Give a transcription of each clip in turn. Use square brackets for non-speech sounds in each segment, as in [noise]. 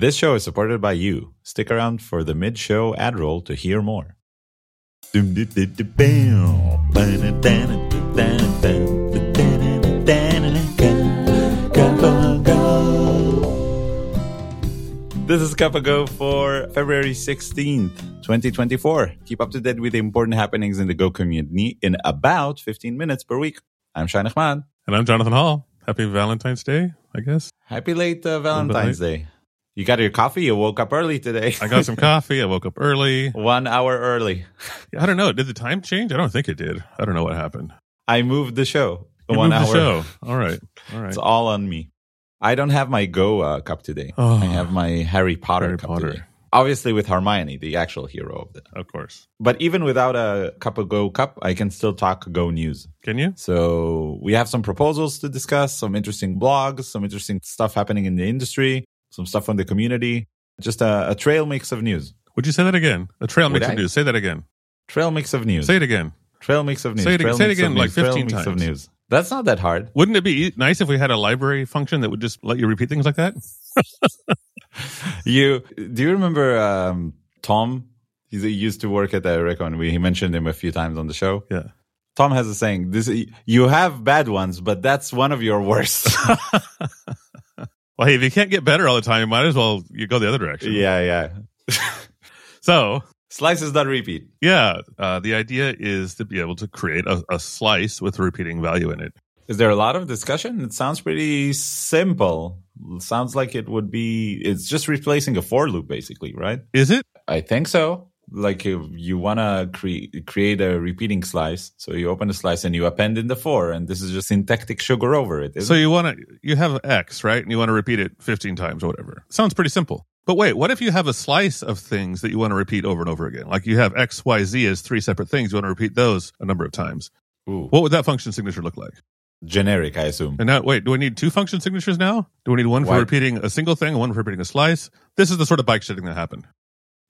This show is supported by you. Stick around for the mid show ad roll to hear more. This is Cup of Go for February 16th, 2024. Keep up to date with the important happenings in the Go community in about 15 minutes per week. I'm Shay Nehmad. And I'm Jonathan Hall. Happy Valentine's Day, I guess. Happy late uh, Valentine's Day. You got your coffee? You woke up early today. I got some coffee. I woke up early. [laughs] One hour early. I don't know. Did the time change? I don't think it did. I don't know what happened. I moved the show. You one hour. show. All right. [laughs] All right. It's all on me. I don't have my Go uh, cup today. Oh. I have my Harry Potter Harry cup Potter. today. Obviously with Hermione, the actual hero of the. Of course. But even without a cup of Go cup, I can still talk Go news. Can you? So we have some proposals to discuss, some interesting blogs, some interesting stuff happening in the industry, some stuff from the community. Just a, a trail mix of news. Would you say that again? A trail Would mix I? of news. Say that again. Trail mix of news. Say it again. Trail mix of news. Say it- Trail say it again, like news. Trail 15 mix of news. That's not that hard. Wouldn't it be nice if we had a library function that would just let you repeat things like that? [laughs] You do you remember um, Tom? He's, he used to work at the Recon. We he mentioned him a few times on the show. Yeah. Tom has a saying: "This you have bad ones, but that's one of your worst." [laughs] Well, hey, if you can't get better all the time, you might as well you go the other direction. yeah, yeah. [laughs] So, slices.Repeat. yeah, uh, the idea is to be able to create a, a slice with repeating value in it. Is there a lot of discussion? It sounds pretty simple. Sounds like it would be. It's just replacing a for loop, basically, right? Is it? I think so. Like if you want to cre- create a repeating slice, so you open a slice and you append in the four, and this is just syntactic sugar over it. So you want to you have X, right? And you want to repeat it 15 times or whatever. Sounds pretty simple. But wait, what if you have a slice of things that you want to repeat over and over again? Like you have X, Y, Z as three separate things. You want to repeat those a number of times. Ooh. What would that function signature look like? generic, I assume. And now, wait, do I need two function signatures now? Do we need one for Why? repeating a single thing and one for repeating a slice? This is the sort of bike shedding that happened.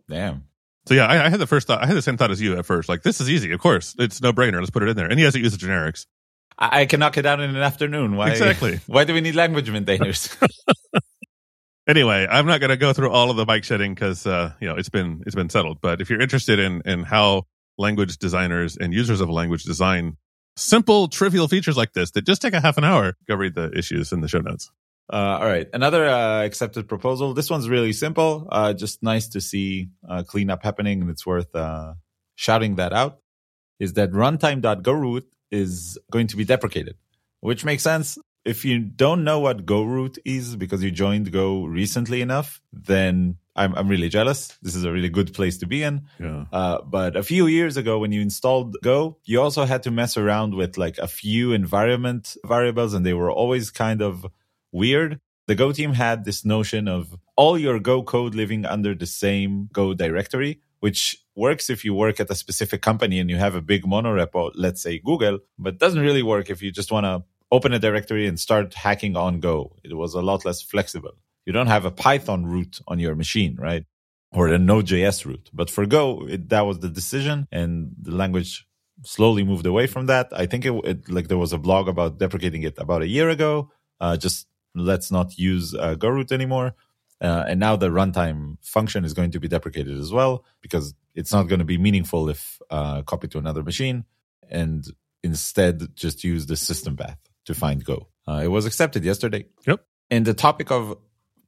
Damn. So yeah, I, I had the first thought. I had the same thought as you at first. Like this is easy. Of course, it's no brainer. Let's put it in there. And he hasn't used the generics. I, I can knock it out in an afternoon. Why Exactly. [laughs] Why do we need language maintainers? [laughs] [laughs] Anyway, I'm not going to go through all of the bike shedding because uh, you know it's been it's been settled. But if you're interested in in how language designers and users of language design simple, trivial features like this that just take a half an hour, go read the issues in the show notes. Uh, all right. Another uh, accepted proposal. This one's really simple. Uh, just nice to see uh, cleanup happening, and it's worth uh, shouting that out. Is that runtime.goroot is going to be deprecated, which makes sense. If you don't know what GoRoot is because you joined Go recently enough, then I'm, I'm really jealous. This is a really good place to be in. Yeah. Uh, but a few years ago, when you installed Go, you also had to mess around with like a few environment variables, and they were always kind of weird. The Go team had this notion of all your Go code living under the same Go directory, which works if you work at a specific company and you have a big monorepo, let's say Google, but doesn't really work if you just want to open a directory and start hacking on Go. It was a lot less flexible. You don't have a Python root on your machine, right? or a Node.js root. But for Go, it, that was the decision, and the language slowly moved away from that. I think it, it like there was a blog about deprecating it about a year ago. Uh, just let's not use uh, Go root anymore. Uh, and now the runtime function is going to be deprecated as well because it's not going to be meaningful if uh, copied to another machine, and instead just use the system path to find Go. Uh, it was accepted yesterday. Yep. And the topic of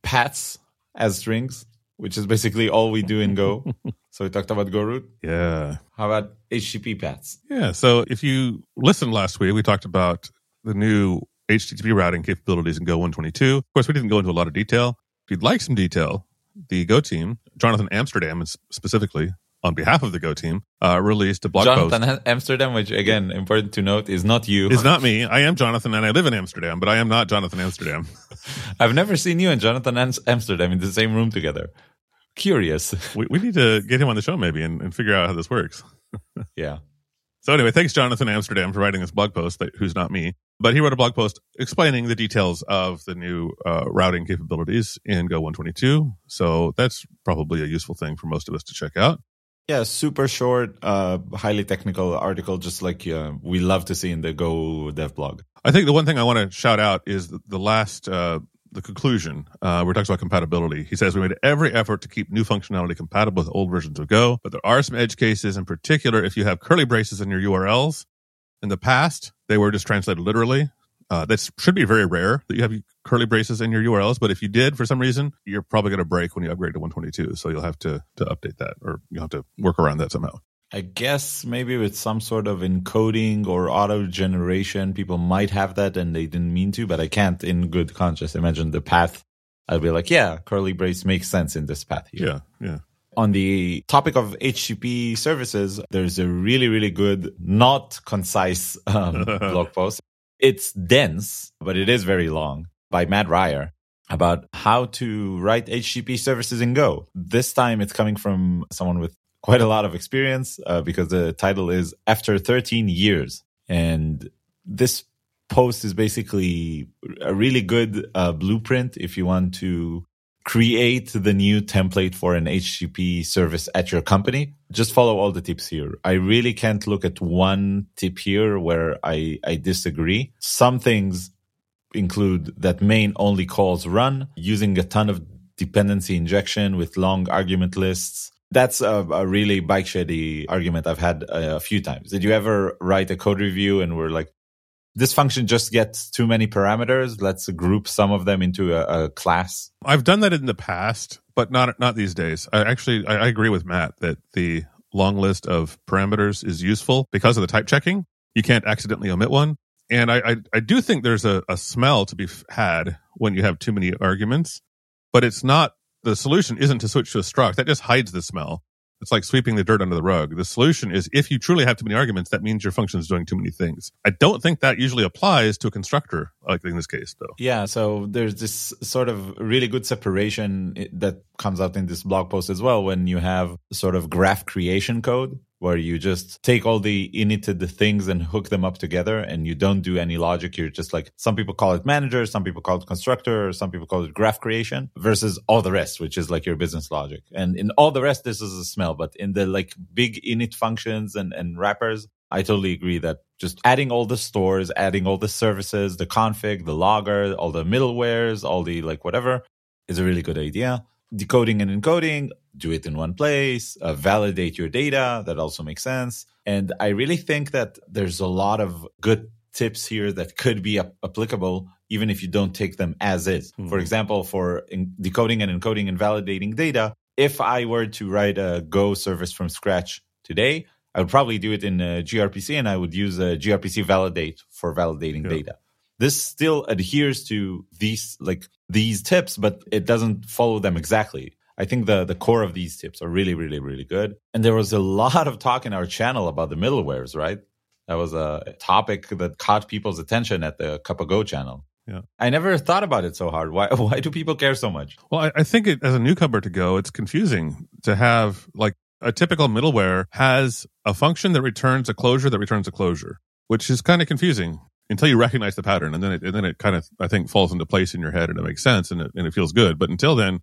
paths as strings, which is basically all we do in Go. [laughs] so we talked about Go root. Yeah. How about HTTP paths? Yeah. So if you listened last week, we talked about the new HTTP routing capabilities in Go 122. Of course, we didn't go into a lot of detail. If you'd like some detail, the Go team, Jonathan Amsterdam specifically on behalf of the Go team, uh, released a blog Jonathan post. Amsterdam, which again, important to note, is not you. It's not me. I am Jonathan and I live in Amsterdam, but I am not Jonathan Amsterdam. [laughs] I've never seen you and Jonathan Amsterdam in the same room together. Curious. [laughs] We, we need to get him on the show maybe and, and figure out how this works. [laughs] yeah. So anyway, thanks Jonathan Amsterdam for writing this blog post. That, who's not me, but he wrote a blog post explaining the details of the new uh, routing capabilities in Go 122. So that's probably a useful thing for most of us to check out. Yeah, super short, uh, highly technical article, just like uh, we love to see in the Go Dev blog. I think the one thing I want to shout out is the, last uh, the conclusion, uh, we're talking about compatibility. He says we made every effort to keep new functionality compatible with old versions of Go, but there are some edge cases, in particular, if you have curly braces in your URLs. In the past, they were just translated literally. Uh, that should be very rare that you have curly braces in your URLs, but if you did for some reason, you're probably going to break when you upgrade to 122. So you'll have to to update that, or you'll have to work around that somehow. I guess maybe with some sort of encoding or auto generation, people might have that and they didn't mean to, but I can't in good conscience imagine the path. I'd be like, yeah, curly brace makes sense in this path here. Yeah, yeah. On the topic of HTTP services, there's a really, really good, not concise um, [laughs] blog post. It's dense, but it is very long by Mat Ryer about how to write HTTP services in Go. This time it's coming from someone with quite a lot of experience uh, because the title is After 13 Years. And this post is basically a really good uh, blueprint if you want to create the new template for an HTTP service at your company. Just follow all the tips here. I really can't look at one tip here where I, I disagree. Some things include that main only calls run using a ton of dependency injection with long argument lists that's a, a, really bike shady argument I've had a, a, few times. Did you ever write a code review and we're like, this function just gets too many parameters. Let's group some of them into a, a class. I've done that in the past, but not not these days. I actually I, I agree with Mat that the long list of parameters is useful because of the type checking. You can't accidentally omit one. And I, I, I do think there's a, a smell to be had when you have too many arguments, but it's not the solution isn't to switch to a struct. That just hides the smell. It's like sweeping the dirt under the rug. The solution is if you truly have too many arguments, that means your function is doing too many things. I don't think that usually applies to a constructor, like in this case, though. Yeah. So there's this sort of really good separation that comes out in this blog post as well when you have sort of graph creation code where you just take all the initted things and hook them up together and you don't do any logic. You're just like, some people call it manager, some people call it constructor, some people call it graph creation versus all the rest, which is like your business logic. And in all the rest, this is a smell, but in the like big init functions and, and wrappers, I totally agree that just adding all the stores, adding all the services, the config, the logger, all the middlewares, all the like whatever is a really good idea decoding and encoding, do it in one place, uh, validate your data. That also makes sense. And I really think that there's a lot of good tips here that could be applicable even if you don't take them as is. Mm-hmm. For example, for decoding and encoding and validating data, if I were to write a Go service from scratch today, I would probably do it in gRPC and I would use a gRPC validate for validating yeah. data. This still adheres to these like these tips, but it doesn't follow them exactly. I think the the core of these tips are really, really, really good. And there was a [laughs] lot of talk in our channel about the middlewares, right? That was a topic that caught people's attention at the Cup of Go channel. Yeah. I never thought about it so hard. Why [laughs] why do people care so much? Well, I, I think it, as a newcomer to Go, it's confusing to have like a typical middleware has a function that returns a closure that returns a closure, which is kind of confusing until you recognize the pattern and then it, and then it kind of i think falls into place in your head and it makes sense and it, and it feels good. But until then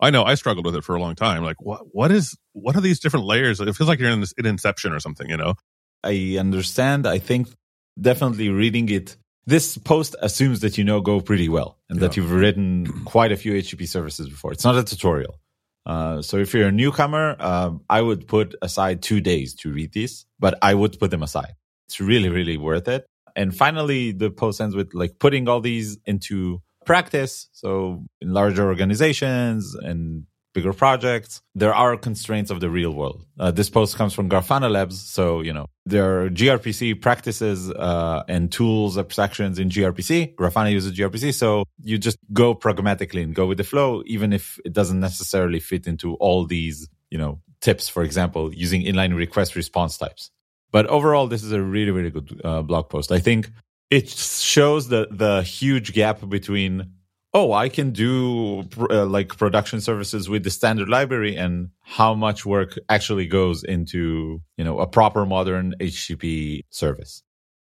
i know i struggled with it for a long time. Like what what is what are these different layers? It feels like you're in this in inception or something you know? I understand. I think definitely reading it this post assumes that you know go pretty well and yeah. that you've written quite a few http services before. It's not a tutorial. Uh, so if you're a newcomer uh, i would put aside two days to read these but i would put them aside. It's really really worth it and finally, the post ends with like putting all these into practice. So in larger organizations and bigger projects, there are constraints of the real world. Uh, this post comes from Grafana Labs. So, you know, there are gRPC practices uh, and tools, abstractions in gRPC. Grafana uses gRPC. So you just go pragmatically and go with the flow, even if it doesn't necessarily fit into all these, you know, tips, for example, using inline request response types. But overall, this is a really, really good uh, blog post. I think it shows the the huge gap between oh, I can do uh, like production services with the standard library, and how much work actually goes into you know a proper modern HTTP service.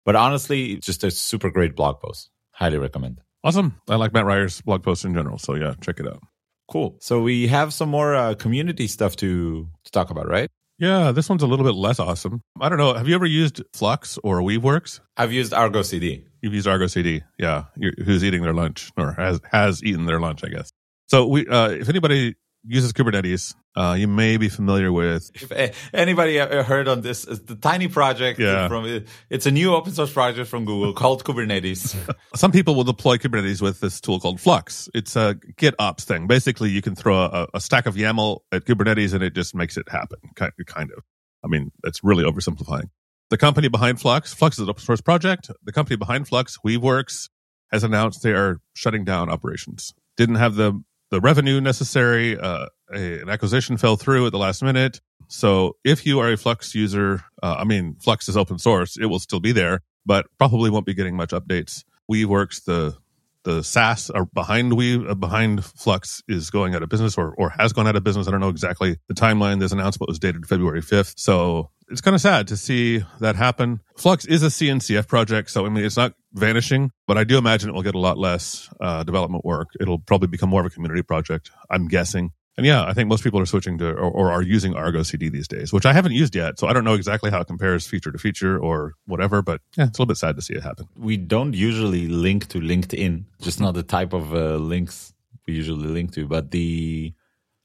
But honestly, just a super great blog post. Highly recommend. Awesome. I like Mat Ryer's blog posts in general. So yeah, check it out. Cool. So we have some more uh, community stuff to to talk about, right? Yeah, this one's a little bit less awesome. I don't know. Have you ever used Flux or Weaveworks? I've used Argo CD. You've used Argo CD, yeah. You're, who's eating their lunch or has has eaten their lunch, I guess. So we, uh, if anybody uses Kubernetes, uh, you may be familiar with. If anybody heard on this, it's the tiny project Yeah. from it's a new open source project from Google called Kubernetes. [laughs] Some people will deploy Kubernetes with this tool called Flux. It's a GitOps thing. Basically, you can throw a, a stack of YAML at Kubernetes and it just makes it happen. Kind of. I mean, that's really oversimplifying. The company behind Flux, Flux is an open source project. The company behind Flux, Weaveworks, has announced they are shutting down operations. Didn't have the the revenue necessary. Uh, a, an acquisition fell through at the last minute. So if you are a Flux user, uh, I mean, Flux is open source. It will still be there, but probably won't be getting much updates. Weaveworks, the the SaaS or behind we uh, behind Flux is going out of business or or has gone out of business. I don't know exactly the timeline. This announcement was dated February fifth, so it's kind of sad to see that happen. Flux is a CNCF project, so I mean it's not vanishing, but I do imagine it will get a lot less uh, development work. It'll probably become more of a community project. I'm guessing. And yeah, I think most people are switching to or, or are using Argo CD these days, which I haven't used yet. So I don't know exactly how it compares feature to feature or whatever, but yeah, it's a little bit sad to see it happen. we don't usually link to LinkedIn, just not the type of uh, links we usually link to. But the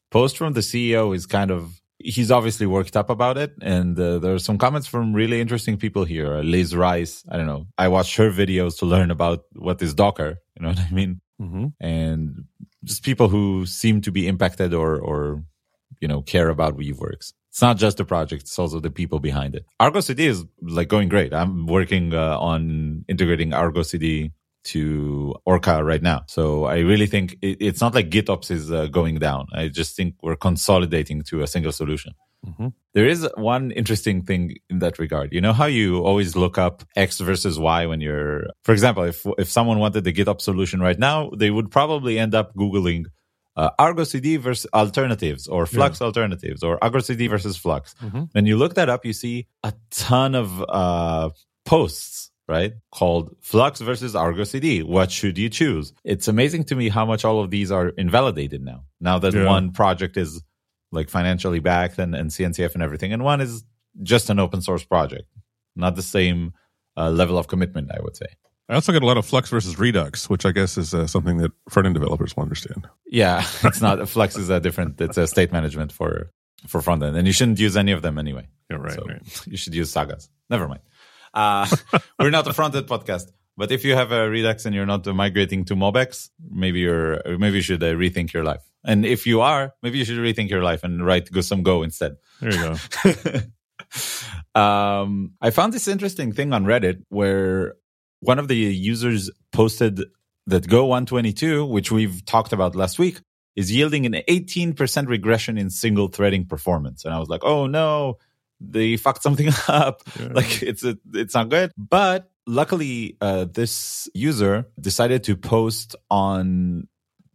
post from the CEO is kind of, he's obviously worked up about it. And uh, there are some comments from really interesting people here. Uh, Liz Rice, I don't know. I watched her videos to learn about what is Docker. You know what I mean? Mm-hmm. And just people who seem to be impacted or, or, you know, care about Weaveworks. It's not just the project; it's also the people behind it. Argo CD is like going great. I'm working uh, on integrating Argo CD to Orca right now, so I really think it, it's not like GitOps is uh, going down. I just think we're consolidating to a single solution. Mhm. There is one interesting thing in that regard. You know how you always look up X versus Y when you're, for example, if if someone wanted the GitOps solution right now, they would probably end up googling uh, Argo CD versus alternatives or Flux alternatives or Argo CD versus Flux. Mhm. When you look that up, you see a ton of uh, posts, right? Called Flux versus Argo CD. What should you choose? It's amazing to me how much all of these are invalidated now. Now that Yeah. one project is like financially backed and, and CNCF and everything, and one is just an open source project, not the same uh, level of commitment, I would say. I also get a lot of Flux versus Redux, which I guess is uh, something that front end developers will understand. Yeah, [laughs] it's not Flux is a different. It's a state management for for front end, and you shouldn't use any of them anyway. Yeah, right, So right. you should use sagas. Never mind. Uh, [laughs] we're not a front end podcast, but if you have a Redux and you're not migrating to MobX, maybe you're maybe you should uh, rethink your life. And if you are, maybe you should rethink your life and write go some Go instead. There you go. [laughs] um, I found this interesting thing on Reddit where one of the users posted that Go 122, which we've talked about last week, is yielding an 18% regression in single threading performance. And I was like, oh no, they fucked something [laughs] up. Yeah. Like it's a, it's not good. But luckily, uh, this user decided to post on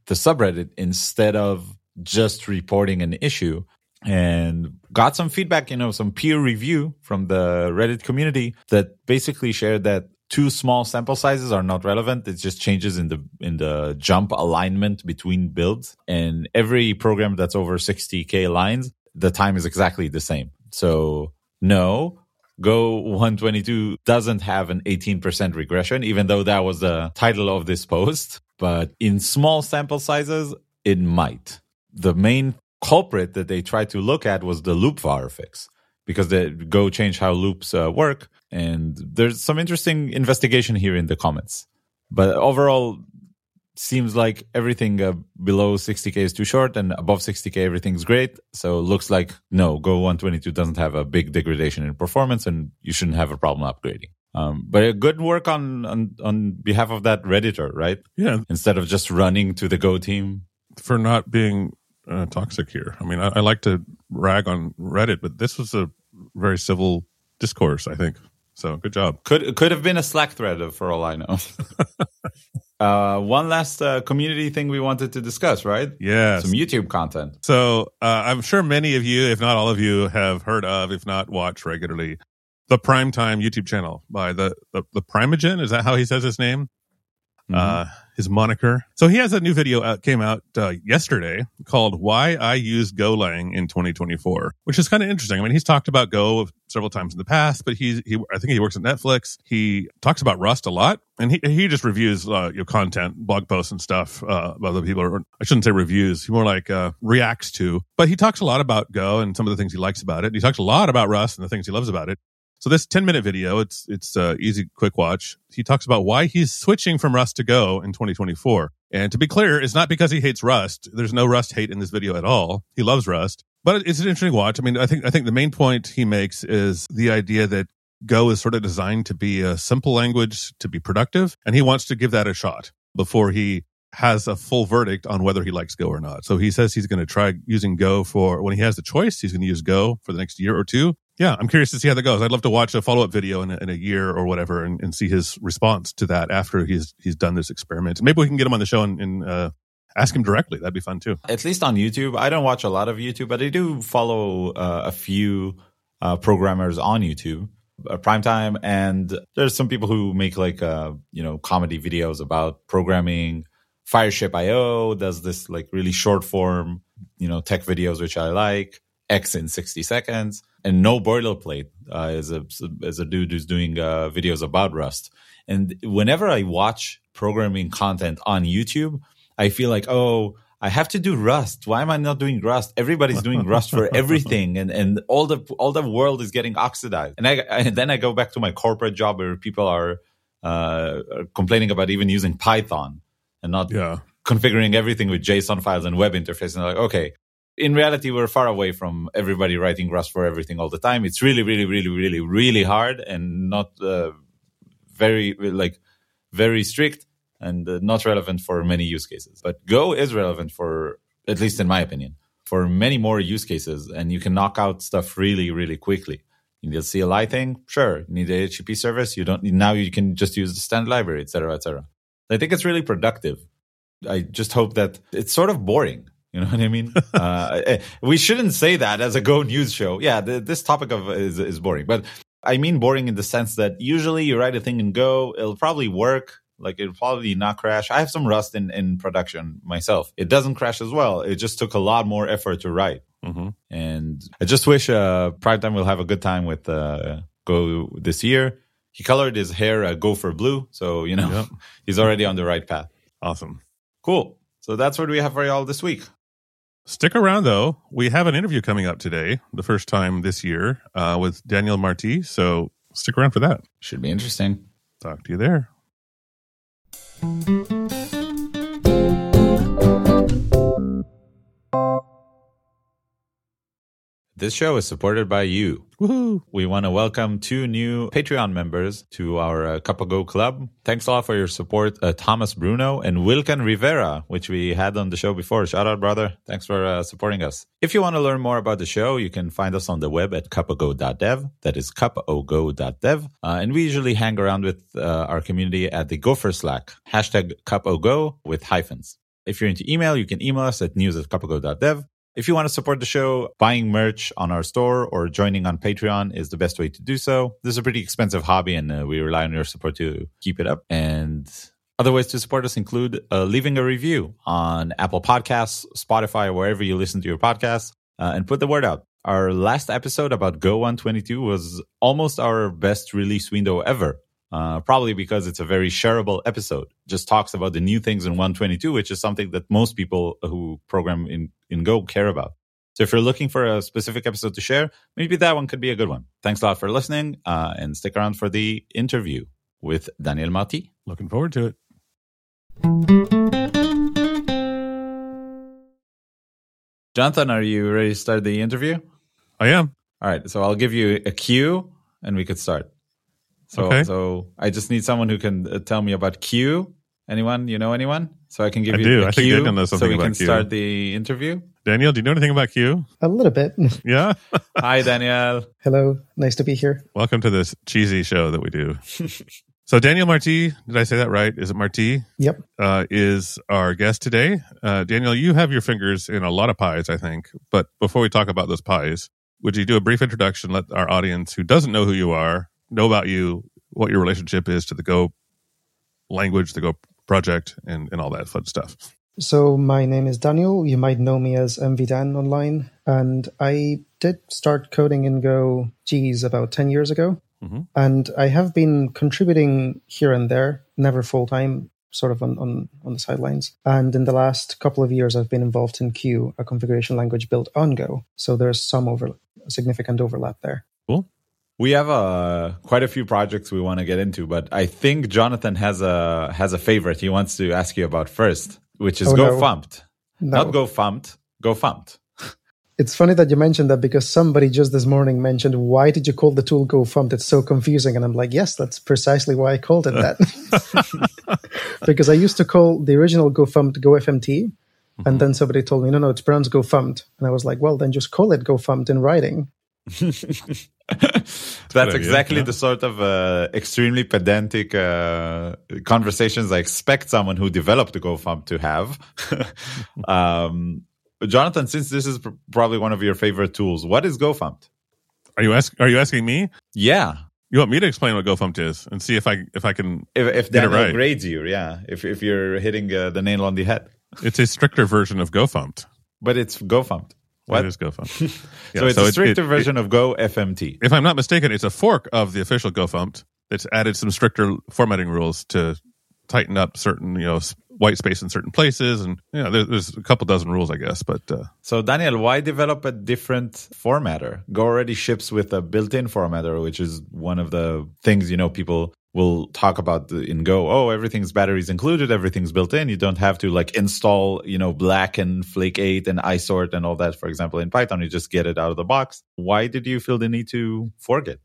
the subreddit instead of just reporting an issue and got some feedback, you know, some peer review from the Reddit community that basically shared that two small sample sizes are not relevant. It's just changes in the in the jump alignment between builds. And every program that's over 60k lines, the time is exactly the same. So no, Go 122 doesn't have an 18% regression, even though that was the title of this post. But in small sample sizes, it might. The main culprit that they tried to look at was the loop var fix because the Go changed how loops uh, work. And there's some interesting investigation here in the comments. But overall, seems like everything uh, below 60k is too short and above 60k everything's great so it looks like no go 122 doesn't have a big degradation in performance and you shouldn't have a problem upgrading um, but a good work on, on on behalf of that redditor right Yeah, instead of just running to the go team for not being uh, toxic here. I mean, I, I like to rag on Reddit, but this was a very civil discourse, I think. So good job. could could have been a slack thread uh, for all i know [laughs] uh, one last uh, community thing we wanted to discuss right Yeah, some youtube content So uh, I'm sure many of you, if not all of you, have heard of, if not watch regularly, the Primetime YouTube channel by the the, the Primeagen. Is that how he says his name? Mhm. His moniker. So he has a new video out, came out uh, yesterday called "Why I Use Golang in 2024," which is kind of interesting. I mean, he's talked about Go several times in the past, but he's he I think he works at Netflix. He talks about Rust a lot, and he he just reviews uh, your content, blog posts, and stuff. Uh, about other people, or I shouldn't say reviews. He more like uh, reacts to, but he talks a lot about Go and some of the things he likes about it. He talks a lot about Rust and the things he loves about it. So this 10 minute video, it's it's uh, easy, quick watch. He talks about why he's switching from Rust to Go in 2024. And to be clear, it's not because he hates Rust. There's no Rust hate in this video at all. He loves Rust, but it's an interesting watch. I mean, I think I think the main point he makes is the idea that Go is sort of designed to be a simple language to be productive, and he wants to give that a shot before he has a full verdict on whether he likes Go or not. So he says he's going to try using Go for when he has the choice. He's going to use Go for the next year or two yeah, I'm curious to see how that goes. I'd love to watch a follow up video in a, in a year or whatever and, and, see his response to that after he's he's done this experiment. Maybe we can get him on the show and, and uh, ask him directly. That'd be fun too. At least on YouTube. I don't watch a lot of YouTube, but I do follow uh, a few uh, programmers on YouTube. Uh, primetime and there's some people who make like uh you know comedy videos about programming fireship io does this like really short form you know tech videos which i like x in 60 seconds and no boilerplate uh, as a as a dude who's doing uh, videos about Rust. And whenever I watch programming content on YouTube, I feel like, oh, I have to do Rust. Why am I not doing Rust? Everybody's doing Rust for [laughs] everything, and and all the all the world is getting oxidized. And I and then I go back to my corporate job where people are uh, complaining about even using Python and not yeah. configuring everything with JSON files and web interface. And like, okay, in reality, we're far away from everybody writing Rust for everything all the time. It's really, really, really, really, really hard and not uh, very like very strict and uh, not relevant for many use cases. But Go is relevant for, at least in my opinion, for many more use cases, and you can knock out stuff really, really quickly. You need a CLI thing, sure. You need a HTTP service. You don't now. You can just use the standard library, etc., etc. I think it's really productive. I just hope that it's sort of boring you know [laughs] what I mean? uh, eh, we shouldn't say that as a Go News show. Yeah, the, this topic of is is boring, but I mean boring in the sense that usually you write a thing in Go, it'll probably work. Like it'll probably not crash. I have some Rust in, in production myself. It doesn't crash as well. It just took a lot more effort to write. Mm-hmm. And I just wish uh, Primetime will have a good time with uh, Go this year. He colored his hair uh, gopher blue, so you know yep. [laughs] he's already on the right path. Awesome, cool. So that's what we have for y'all this week. Stick around though. We have an interview coming up today, the first time this year, uh, with Daniel Martí. So stick around for that. Should be interesting. Talk to you there. This show is supported by you. Woohoo. We want to welcome two new Patreon members to our uh, Cup of Go club. Thanks a lot for your support, uh, Thomas Bruno and Wilken Rivera, which we had on the show before. Shout out, brother. Thanks for uh, supporting us. If you want to learn more about the show, you can find us on the web at cupogo.dev. That is cupogo.dev. Uh, and we usually hang around with uh, our community at the Gopher Slack, hashtag cupogo with hyphens. If you're into email, you can email us at news at cupogo.dev. If you want to support the show, buying merch on our store or joining on Patreon is the best way to do so. This is a pretty expensive hobby, and uh, we rely on your support to keep it up. And other ways to support us include uh, leaving a review on Apple Podcasts, Spotify, wherever you listen to your podcasts, uh, and put the word out. Our last episode about Go 122 was almost our best release window ever uh, probably because it's a very shareable episode. Just talks about the new things in 122, which is something that most people who program in, in Go care about. So if you're looking for a specific episode to share, maybe that one could be a good one. Thanks a lot for listening uh, and stick around for the interview with Daniel Martí. Looking forward to it. Jonathan, are you ready to start the interview? I am. All right. So I'll give you a cue and we could start. So, okay. so I just need someone who can uh, tell me about CUE. Anyone? You know anyone? So I can give I you do. I think Daniel knows something so we about can CUE. start the interview. Daniel, do you know anything about CUE? A little bit. [laughs] Yeah. Hi, Daniel. Hello. Nice to be here. Welcome to this cheesy show that we do. [laughs] so Daniel Martí, did I say that right? Is it Marti? Yep. Uh, is our guest today. Uh, Daniel, you have your fingers in a lot of pies, I think. But before we talk about those pies, would you do a brief introduction? Let our audience who doesn't know who you are know about you what your relationship is to the Go language, the Go project and, and all that fun stuff. So my name is Daniel. You might know me as MVDan online. And I did start coding in Go, geez, about 10 years ago. Mm-hmm. And I have been contributing here and there, never full time, sort of on, on, on the sidelines. And in the last couple of years, I've been involved in CUE, a configuration language built on Go. So there's some over, significant overlap there. Cool. We have uh, quite a few projects we want to get into, but I think Jonathan has a has a favorite he wants to ask you about first, which is oh, GoFumped. No. Not GoFumped, GoFumped. It's funny that you mentioned that because somebody just this morning mentioned, why did you call the tool gofumpt? It's so confusing. And I'm like, yes, that's precisely why I called it that. [laughs] because I used to call the original GoFumped GoFMT. Mm-hmm. And then somebody told me, no, no, it's pronounced GoFumped. And I was like, well, then just call it gofumpt in writing. [laughs] [laughs] That's exactly yeah. the sort of uh, extremely pedantic uh, conversations I expect someone who developed the gofumpt to have. [laughs] um, Jonathan, since this is probably one of your favorite tools, what is gofumpt? Are you ask, Are you asking me? Yeah. You want me to explain what gofumpt is and see if I if I can if if that right. grades you? Yeah, if if you're hitting uh, the nail on the head. It's a stricter version of GoFumped. But it's GoFumped. What? It is GoFumped. [laughs] yeah, so it's so a stricter it, it, version of Go FMT. If I'm not mistaken, it's a fork of the official GoFumped that's added some stricter formatting rules to tighten up certain, you know, white space in certain places, and you know, there, there's a couple dozen rules, I guess. But uh, so, Daniel, why develop a different formatter? Go already ships with a built-in formatter, which is one of the things you know people will talk about in Go. Oh, everything's batteries included, everything's built in. You don't have to like install, you know, Black and Flake 8 and isort and all that. For example, in Python, you just get it out of the box. Why did you feel the need to fork it?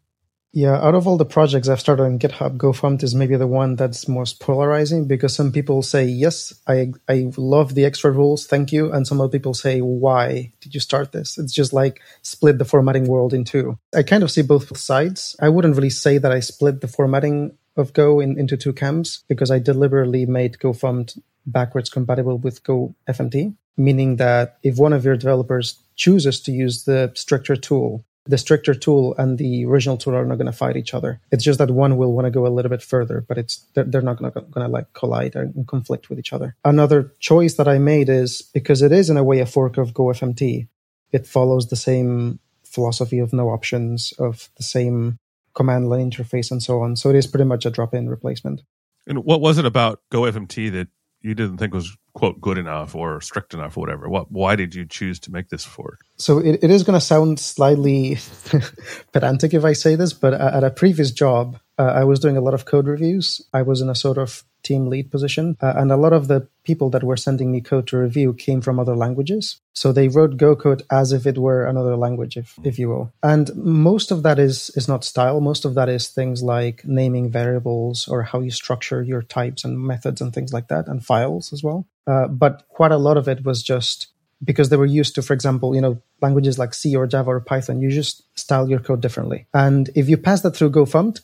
Yeah, out of all the projects I've started on GitHub, gofumpt is maybe the one that's most polarizing because some people say, yes, I, I love the extra rules, thank you. And some other people say, why did you start this? It's just like split the formatting world in two. I kind of see both sides. I wouldn't really say that I split the formatting of Go in, into two camps because I deliberately made gofumpt backwards compatible with Go FMT, meaning that if one of your developers chooses to use the stricter tool the stricter tool and the original tool are not going to fight each other. It's just that one will want to go a little bit further, but it's they're, they're not going to like collide and conflict with each other. Another choice that I made is because it is in a way a fork of GoFMT. It follows the same philosophy of no options, of the same command line interface, and so on. So it is pretty much a drop-in replacement. And what was it about GoFMT that you didn't think was quote good enough or strict enough or whatever. What why did you choose to make this fork? So it, it is going to sound slightly [laughs] pedantic if i say this but at a previous job uh, i was doing a lot of code reviews. I was in a sort of team lead position. Uh, and a lot of the people that were sending me code to review came from other languages. So they wrote Go code as if it were another language, if, if you will. And most of that is, is not style. Most of that is things like naming variables or how you structure your types and methods and things like that and files as well. Uh, but quite a lot of it was just because they were used to, for example, you know, languages like C or Java or Python, you just style your code differently. And if you pass that through GoFumped,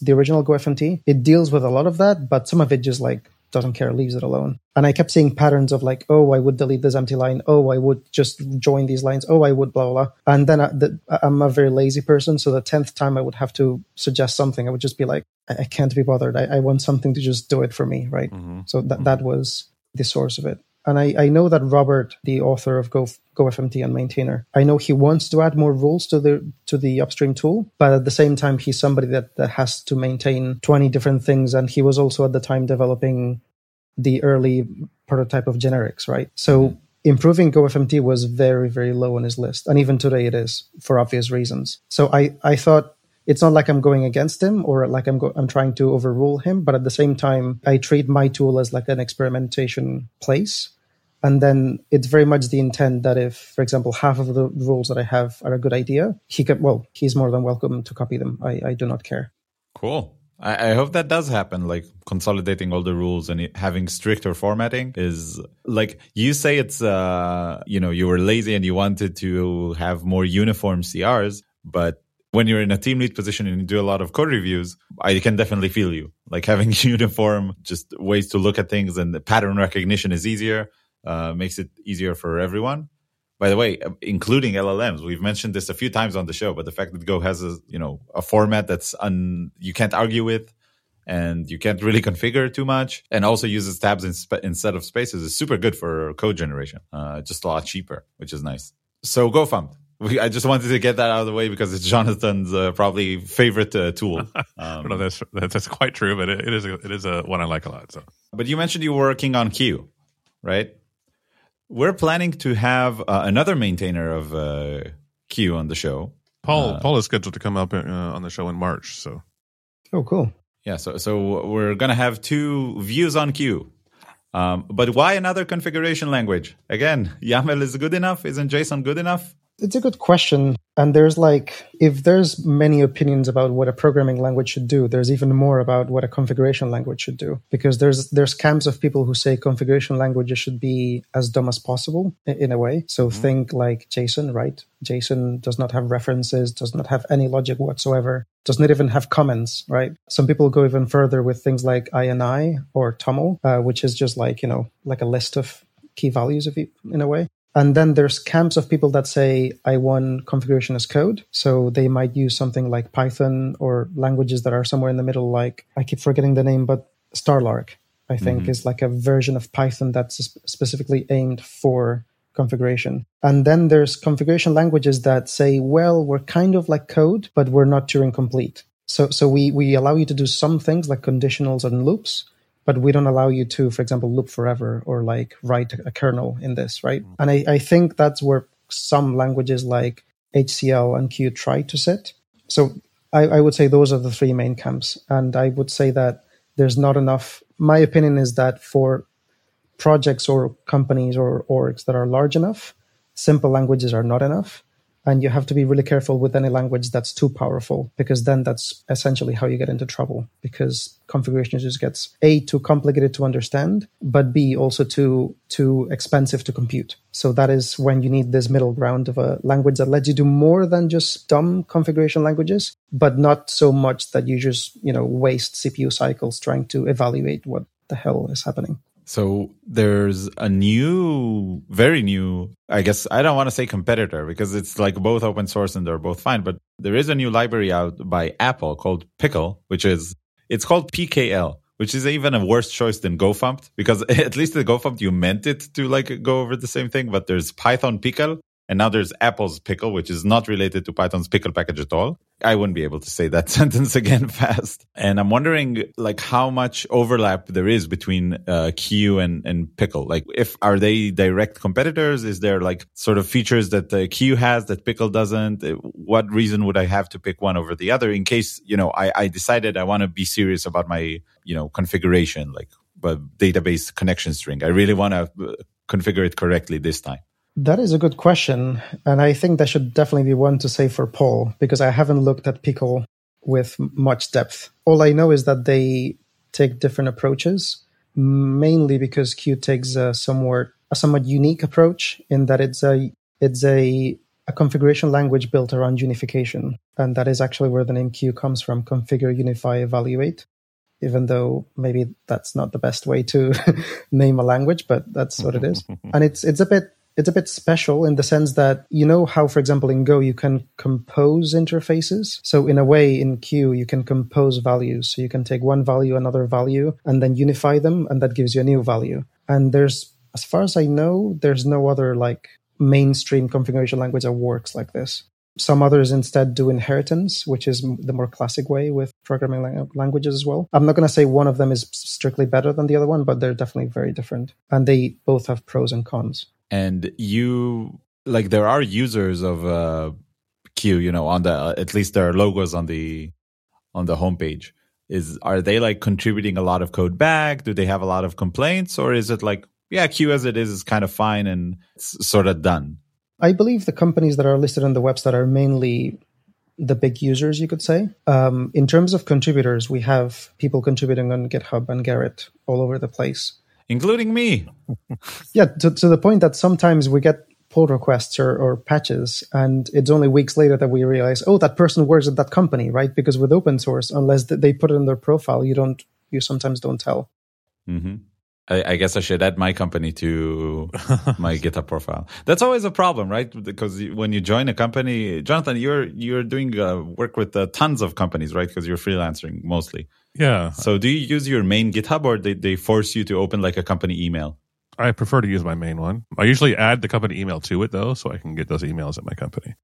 the original GoFMT, it deals with a lot of that, but some of it just like doesn't care, leaves it alone. And I kept seeing patterns of like, oh, I would delete this empty line. Oh, I would just join these lines. Oh, I would blah, blah, blah. And then I, the, I'm a very lazy person. So the 10th time I would have to suggest something, I would just be like, I, I can't be bothered. I, I, want something to just do it for me. Right. Mm-hmm. So that, mm-hmm. that was the source of it. And I, I know that Robert, the author of Go, GoFMT and maintainer, I know he wants to add more rules to the to the upstream tool, but at the same time, he's somebody that, that has to maintain 20 different things. And he was also at the time developing the early prototype of generics, right? So mm-hmm. improving GoFMT was very, very low on his list. And even today it is for obvious reasons. So I, I thought it's not like I'm going against him or like I'm go- I'm trying to overrule him, but at the same time, I treat my tool as like an experimentation place. And then it's very much the intent that if, for example, half of the rules that I have are a good idea, he can, well, he's more than welcome to copy them. I, I do not care. Cool. I, I hope that does happen. Like consolidating all the rules and having stricter formatting is like you say it's, uh, you know, you were lazy and you wanted to have more uniform CRs, but when you're in a team lead position and you do a lot of code reviews, I can definitely feel you. Like having [laughs] uniform, just ways to look at things and the pattern recognition is easier uh, makes it easier for everyone. By the way, uh, including LLMs, we've mentioned this a few times on the show, but the fact that Go has a you know a format that's un, you can't argue with, and you can't really [laughs] configure too much and also uses tabs in sp- instead of spaces is super good for code generation uh, just a lot cheaper which is nice so gofumpt we, I just wanted to get that out of the way because it's [laughs] Jonathan's uh, probably favorite uh, tool. [laughs] Um, no, that's, that's quite true, but it, it is a, it is a one I like a lot. So, but you mentioned you were working on CUE, right? We're planning to have uh, another maintainer of uh, CUE on the show. Paul uh, Paul is scheduled to come up uh, on the show in March. So, oh, cool. Yeah, so so we're gonna have two views on CUE. Um, but why another configuration language? Again, YAML is good enough. Isn't JSON good enough? It's a good question. And there's like, if there's many opinions about what a programming language should do, there's even more about what a configuration language should do. Because there's there's camps of people who say configuration languages should be as dumb as possible in a way. So mm-hmm. think like JSON, right? JSON does not have references, does not have any logic whatsoever, does not even have comments, right? Some people go even further with things like INI or TOML, uh, which is just like, you know, like a list of key values of in a way. And then there's camps of people that say, I want configuration as code. So they might use something like Python or languages that are somewhere in the middle, like I keep forgetting the name, but Starlark, I think, mm-hmm. is like a version of Python that's specifically aimed for configuration. And then there's configuration languages that say, well, we're kind of like code, but we're not Turing complete. So, so we, we allow you to do some things like conditionals and loops, but we don't allow you to, for example, loop forever or like write a kernel in this, right? Mm-hmm. And I, I think that's where some languages like HCL and CUE try to sit. So I, I would say those are the three main camps. And I would say that there's not enough. My opinion is that for projects or companies or orgs that are large enough, simple languages are not enough and you have to be really careful with any language that's too powerful because then that's essentially how you get into trouble because configuration just gets a too complicated to understand but b also too too expensive to compute. So that is when you need this middle ground of a language that lets you do more than just dumb configuration languages but not so much that you just you know waste cpu cycles trying to evaluate what the hell is happening so there's a new, very new, I guess I don't want to say competitor because it's like both open source and they're both fine, but there is a new library out by Apple called Pickle, which is, it's called PKL, which is even a worse choice than GoFumped because [laughs] at least the GoFumped you meant it to like go over the same thing, but there's Python Pickle and now there's Apple's pickle, which is not related to Python's pickle package at all. I wouldn't be able to say that [laughs] sentence again [laughs] fast. And I'm wondering like how much overlap there is between uh, CUE and, and pickle. Like if are they direct competitors? Is there like sort of features that the CUE has that pickle doesn't? Uh, what reason would I have to pick one over the other in case, you know, I, I decided I want to be serious about my, you know, configuration, like but database connection string. I really want to uh, configure it correctly this time. That is a good question. And I think that should definitely be one to say for Paul, because I haven't looked at Pickle with much depth. All I know is that they take different approaches, mainly because CUE takes a somewhat a somewhat unique approach in that it's a it's a a configuration language built around unification. And that is actually where the name CUE comes from configure, unify, evaluate. Even though maybe that's not the best way to [laughs] name a language, but that's what it is. [laughs] and it's it's a bit it's a bit special in the sense that you know how, for example, in Go you can compose interfaces. So in a way, in CUE you can compose values. So you can take one value, another value, and then unify them, and that gives you a new value. And there's, as far as I know, there's no other like mainstream configuration language that works like this. Some others instead do inheritance, which is the more classic way with programming languages as well. I'm not going to say one of them is strictly better than the other one, but they're definitely very different. And they both have pros and cons and you like there are users of uh, CUE, you know, on the uh, at least there are logos on the on the homepage. Is are they like contributing a lot of code back? Do they have a lot of complaints, or is it like yeah, CUE as it is is kind of fine and sort of done? I believe the companies that are listed on the website are mainly the big users, you could say. Um, in terms of contributors, we have people contributing on GitHub and Gerrit all over the place including me. yeah, to, to the point that sometimes we get pull requests or, or, patches, and it's only weeks later that we realize, oh, that person works at that company, right? Because with open source, unless they put it in their profile, you don't, you sometimes don't tell. Mm-hmm. I, I, guess I should add my company to [laughs] my GitHub profile. That's always a problem, right? Because when you join a company, Jonathan, you're you're doing uh, work with uh, tons of companies, right? Because you're freelancing mostly. Yeah. So do you use your main GitHub or they, they force you to open like a company email? I prefer to use my main one. I usually add the company email to it though, so I can get those emails at my company.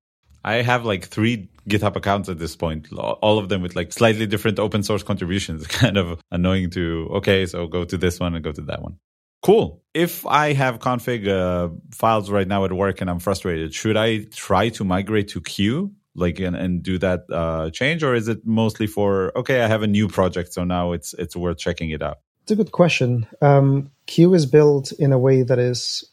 I have like three GitHub accounts at this point, all of them with like slightly different open source contributions. [laughs] kind of annoying to, okay, so go to this one and go to that one. Cool. If I have config uh, files right now at work and I'm frustrated, should I try to migrate to CUE? Like and, and do that uh, change, or is it mostly for okay? I have a new project, so now it's it's worth checking it out. It's a good question. Um, CUE is built in a way that is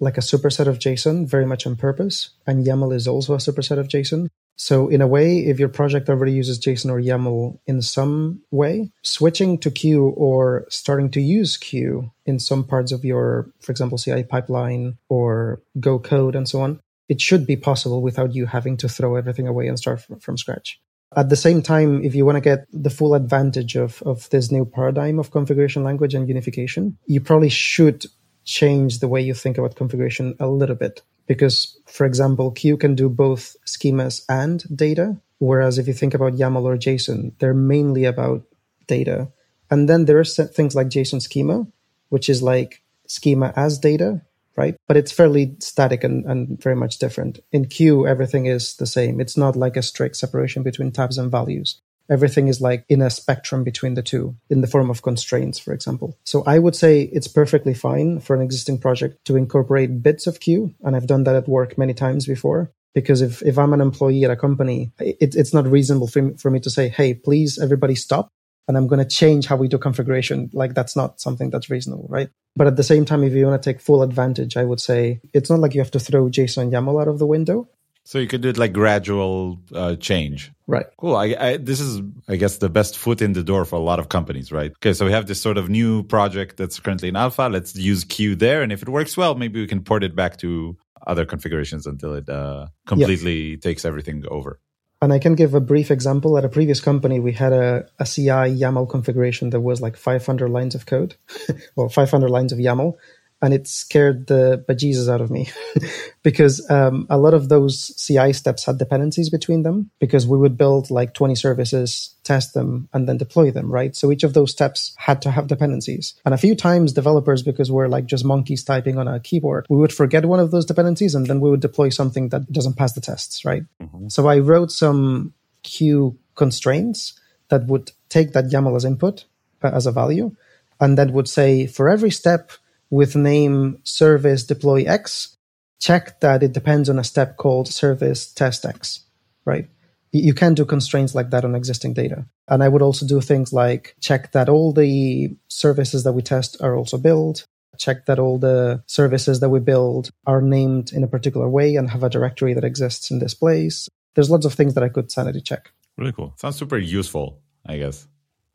like a superset of JSON, very much on purpose, and YAML is also a superset of JSON. So in a way, if your project already uses JSON or YAML in some way, switching to CUE or starting to use CUE in some parts of your, for example, CI pipeline or Go code and so on, it should be possible without you having to throw everything away and start from, from scratch. At the same time, if you want to get the full advantage of, of this new paradigm of configuration language and unification, you probably should change the way you think about configuration a little bit because, for example, CUE can do both schemas and data. Whereas if you think about YAML or JSON, they're mainly about data. And then there are things like JSON schema, which is like schema as data, right? But it's fairly static and, and very much different. In CUE, everything is the same. It's not like a strict separation between tabs and values everything is like in a spectrum between the two in the form of constraints, for example. So I would say it's perfectly fine for an existing project to incorporate bits of CUE. And I've done that at work many times before. Because if, if I'm an employee at a company, it, it's not reasonable for me, for me to say, hey, please, everybody stop. And I'm going to change how we do configuration. Like that's not something that's reasonable, right? But at the same time, if you want to take full advantage, I would say it's not like you have to throw JSON YAML out of the window. So you could do it like gradual uh, change. Right. Cool. I, I, this is, I guess, the best foot in the door for a lot of companies, right? Okay. So we have this sort of new project that's currently in alpha. Let's use CUE there. And if it works well, maybe we can port it back to other configurations until it uh, completely yeah. takes everything over. And I can give a brief example. At a previous company, we had a, a CI YAML configuration that was like 500 lines of code, [laughs] or 500 lines of YAML and it scared the bejesus out of me [laughs] because um, a lot of those CI steps had dependencies between them because we would build like 20 services, test them, and then deploy them, right? So each of those steps had to have dependencies. And a few times developers, because we're like just monkeys typing on a keyboard, we would forget one of those dependencies and then we would deploy something that doesn't pass the tests, right? Mm-hmm. So I wrote some CUE constraints that would take that YAML as input uh, as a value and that would say for every step with name service deploy X, check that it depends on a step called service test X, right? You can do constraints like that on existing data. And I would also do things like check that all the services that we test are also built, check that all the services that we build are named in a particular way and have a directory that exists in this place. There's lots of things that I could sanity check. Really cool. Sounds super useful, I guess.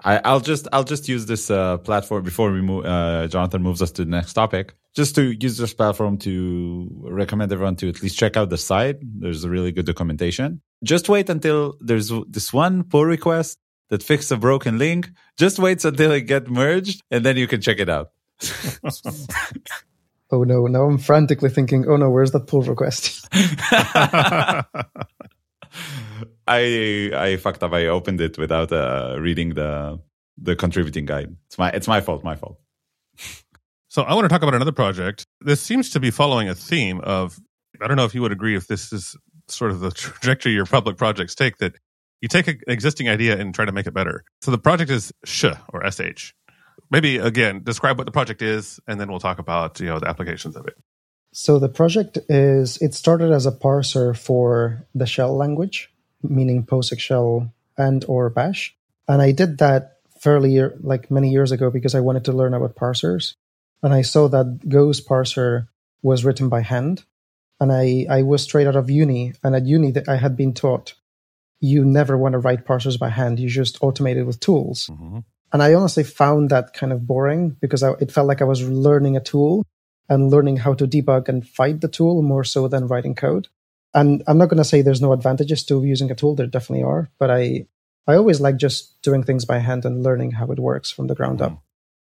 I, will just I'll just use this uh, platform before we move. Uh, Jonathan moves us to the next topic. Just to use this platform to recommend everyone to at least check out the site. There's a really good documentation. Just wait until there's this one pull request that fixes a broken link. Just wait until it get merged, and then you can check it out. [laughs] oh no! Now I'm frantically thinking, oh no, where's that pull request? [laughs] I I fucked up. I opened it without uh, reading the the contributing guide. It's my it's my fault. My fault. [laughs] so I want to talk about another project. This seems to be following a theme of. I don't know if you would agree if this is sort of the [laughs] trajectory your public projects take. That you take an existing idea and try to make it better. So the project is SH or SH. Maybe again describe what the project is, and then we'll talk about you know the applications of it. So the project is it started as a parser for the shell language meaning POSIX shell and or bash. And I did that fairly like many years ago because I wanted to learn about parsers. And I saw that Go's parser was written by hand. And I, I was straight out of uni. And at uni, I had been taught you never want to write parsers by hand. You just automate it with tools. Mm-hmm. And I honestly found that kind of boring because I, it felt like I was learning a tool and learning how to debug and fight the tool more so than writing code. And I'm not going to say there's no advantages to using a tool. There definitely are, but I I always like just doing things by hand and learning how it works from the ground up. Mm.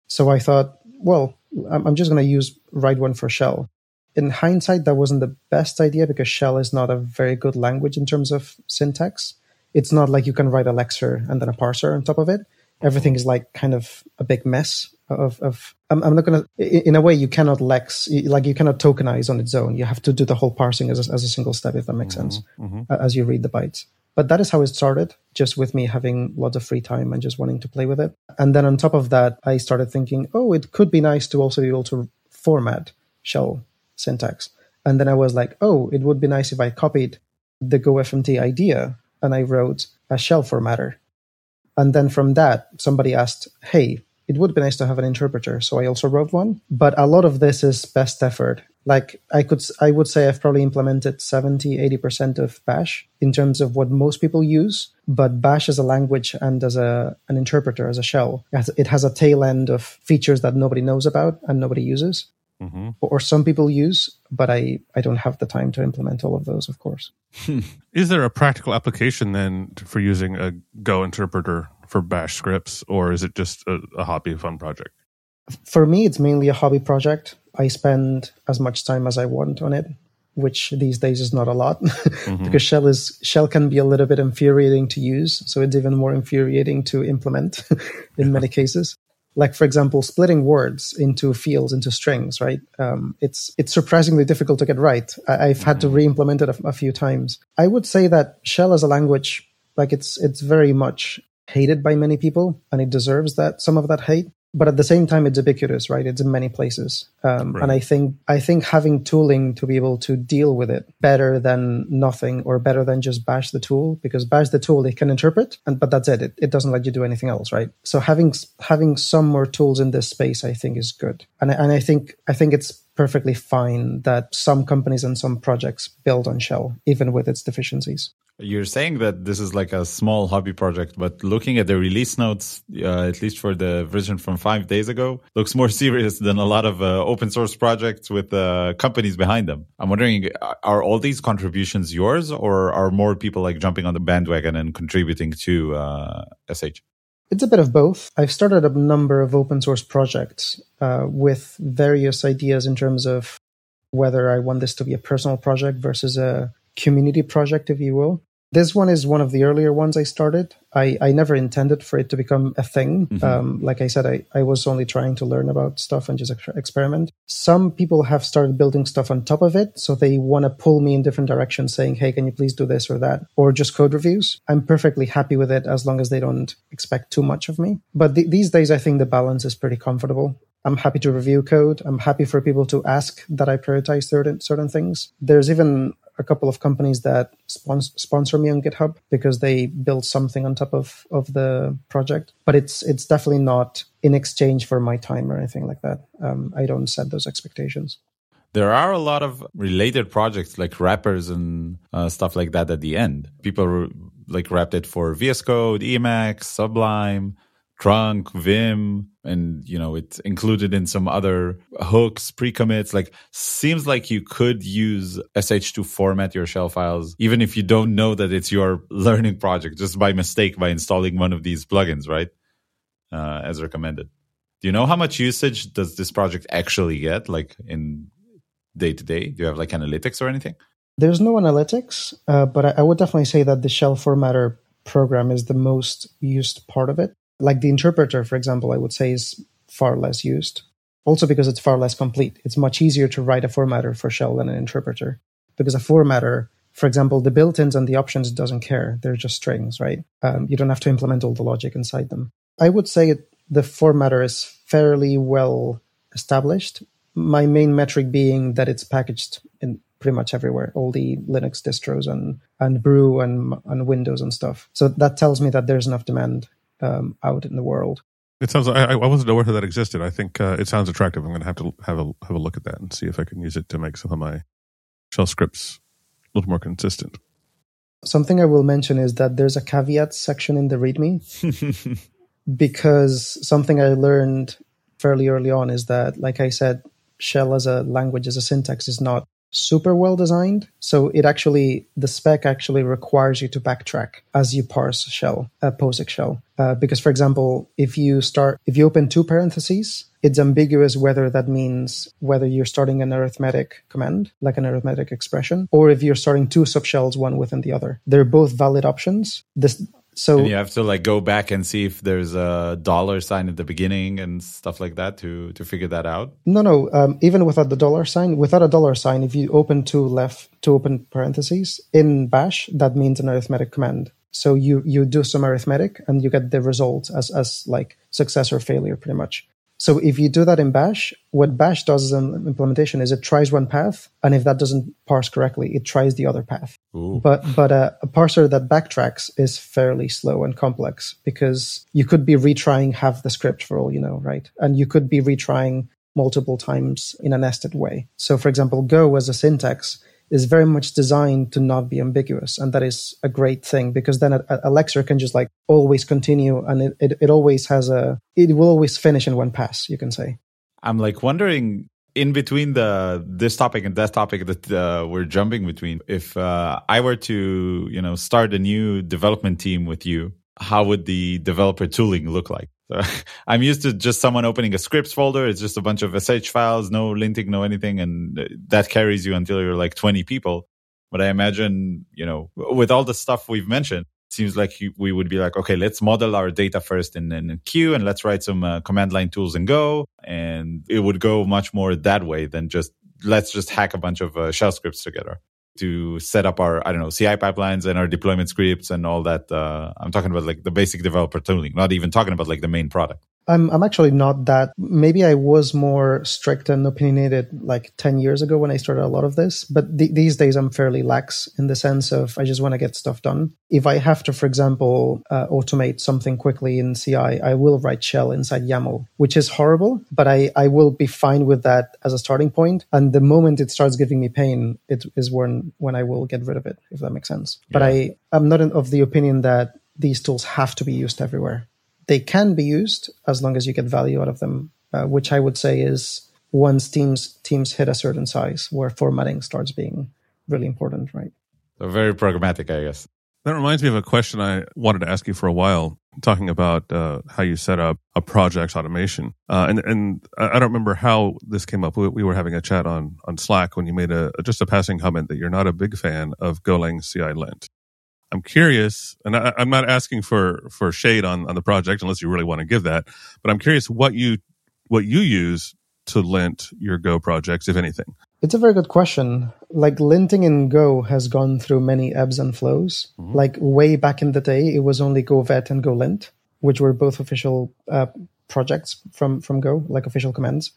So I thought, well, I'm just going to use write one for shell. In hindsight, that wasn't the best idea because shell is not a very good language in terms of syntax. It's not like you can write a lexer and then a parser on top of it. Everything is like kind of a big mess of, of I'm, I'm not going to, in a way, you cannot lex, like you cannot tokenize on its own. You have to do the whole parsing as a, as a single step, if that makes mm-hmm, sense, mm-hmm. as you read the bytes. But that is how it started, just with me having lots of free time and just wanting to play with it. And then on top of that, I started thinking, oh, it could be nice to also be able to format shell syntax. And then I was like, oh, it would be nice if I copied the GoFMT idea and I wrote a shell formatter. And then from that, somebody asked, hey, it would be nice to have an interpreter. So I also wrote one. But a lot of this is best effort. Like I could, I would say I've probably implemented 70, 80% of Bash in terms of what most people use. But Bash as a language and as a, an interpreter, as a shell, it has a tail end of features that nobody knows about and nobody uses. Mm-hmm. Or some people use, but I, I don't have the time to implement all of those, of course. [laughs] Is there a practical application then for using a Go interpreter for bash scripts or is it just a, a hobby fun project for me it's mainly a hobby project i spend as much time as i want on it which these days is not a lot [laughs] mm-hmm. because shell is shell can be a little bit infuriating to use so it's even more infuriating to implement [laughs] in many cases like for example splitting words into fields into strings right um, it's it's surprisingly difficult to get right I, have had mm-hmm. to re-implement it a, a few times i would say that shell as a language like it's it's very much hated by many people, and it deserves that some of that hate. But at the same time, it's ubiquitous, right? It's in many places, um, right. and I think I think having tooling to be able to deal with it better than nothing, or better than just bash the tool, because bash the tool it can interpret, and but that's it. It, it doesn't let you do anything else, right? So having having some more tools in this space, I think, is good, and and I think I think it's perfectly fine that some companies and some projects build on Shell, even with its deficiencies. You're saying that this is like a small hobby project, but looking at the release notes, uh, at least for the version from five days ago, looks more [laughs] serious than a lot of uh, open source projects with uh, companies behind them. I'm wondering, are all these contributions yours, or are more people like jumping on the bandwagon and contributing to SH? Uh, it's a bit of both. I've started a number of open source projects uh, with various ideas in terms of whether I want this to be a personal project versus a community project, if you will. This one is one of the earlier ones I started. I, I never intended for it to become a thing. Mm-hmm. Um, like I said, I, I was only trying to learn about stuff and just ex- experiment. Some people have started building stuff on top of it. So they want to pull me in different directions saying, Hey, can you please do this or that? Or just code reviews. I'm perfectly happy with it as long as they don't expect too much of me. But th- these days, I think the balance is pretty comfortable. I'm happy to review code. I'm happy for people to ask that I prioritize certain certain things. There's even a couple of companies that sponsor, sponsor me on GitHub because they build something on top of, of the project. But it's it's definitely not in exchange for my time or anything like that. Um, I don't set those expectations. There are a lot of related projects like wrappers and uh, stuff like that at the end. People like wrapped it for VS Code, Emacs, Sublime, Trunk, Vim, and you know it's included in some other hooks, pre-commits. Like seems like you could use SH to format your shell files, even if you don't know that it's your learning project, just by mistake by installing one of these plugins, right? Uh, as recommended. Do you know how much usage does this project actually get, like in day to day? Do you have like analytics or anything? There's no analytics, uh, but I, I would definitely say that the shell formatter program is the most used part of it like the interpreter, for example, I would say is far less used. Also because it's far less complete. It's much easier to write a formatter for shell than an interpreter. Because a formatter, for example, the built-ins and the options doesn't care. They're just strings, right? Um, you don't have to implement all the logic inside them. I would say it, the formatter is fairly well established. My main metric being that it's packaged in pretty much everywhere, all the Linux distros and, and Brew and, and Windows and stuff. So that tells me that there's enough demand um, out in the world. It sounds. I, I wasn't aware that that existed. I think uh, it sounds attractive. I'm going to have to have a have a look at that and see if I can use it to make some of my shell scripts a little more consistent. Something I will mention is that there's a caveat section in the README [laughs] because something I learned fairly early on is that, like I said, shell as a language as a syntax is not super well designed. So it actually, the spec actually requires you to backtrack as you parse shell, uh, POSIX shell. Uh, because, for example, if you start, if you open two parentheses, it's ambiguous whether that means whether you're starting an arithmetic command, like an arithmetic expression, or if you're starting two subshells, one within the other. They're both valid options. This So and you have to like go back and see if there's a dollar sign at the beginning and stuff like that to to figure that out. No, no. Um, even without the dollar sign, without a dollar sign, if you open two left, two open parentheses in Bash, that means an arithmetic command. So you you do some arithmetic and you get the result as as like success or failure, pretty much. So if you do that in Bash, what Bash does as an implementation is it tries one path, and if that doesn't parse correctly, it tries the other path. Ooh. But but uh, a parser that backtracks is fairly slow and complex because you could be retrying half the script for all you know, right? And you could be retrying multiple times in a nested way. So, for example, Go as a syntax is very much designed to not be ambiguous. And that is a great thing because then a, a lexer can just like always continue and it, it, it always has a, it will always finish in one pass, you can say. I'm like wondering in between the this topic and that topic that uh, we're jumping between. If uh, I were to, you know, start a new development team with you, how would the developer tooling look like? So [laughs] I'm used to just someone opening a scripts folder. It's just a bunch of SH files, no linting, no anything. And that carries you until you're like 20 people. But I imagine, you know, with all the stuff we've mentioned, it seems like we would be like, okay, let's model our data first in, in CUE and let's write some uh, command line tools and Go. And it would go much more that way than just let's just hack a bunch of uh, shell scripts together to set up our I don't know CI pipelines and our deployment scripts and all that. Uh, I'm talking about like the basic developer tooling, not even talking about like the main product. I'm I'm actually not that. Maybe I was more strict and opinionated like ten years ago when I started a lot of this. But th- these days I'm fairly lax in the sense of I just want to get stuff done. If I have to, for example, uh, automate something quickly in CI, I will write shell inside YAML, which is horrible. But I I will be fine with that as a starting point. And the moment it starts giving me pain, it is when when I will get rid of it. If that makes sense. Yeah. But I I'm not of the opinion that these tools have to be used everywhere they can be used as long as you get value out of them, uh, which I would say is once teams teams hit a certain size where formatting starts being really important, right? So very programmatic, I guess. That reminds me of a question I wanted to ask you for a while, talking about uh, how you set up a project's automation. Uh, and and I don't remember how this came up. We, we, were having a chat on on Slack when you made a just a passing comment that you're not a big fan of Golang CI lint. I'm curious, and I, am not asking for for shade on on the project unless you really want to give that, but I'm curious what you what you use to lint your Go projects, if anything. It's a very good question. Like linting in Go has gone through many ebbs and flows. Mm-hmm. Like way back in the day, it was only Go Vet and Go Lint, which were both official uh, projects from from Go, like official commands.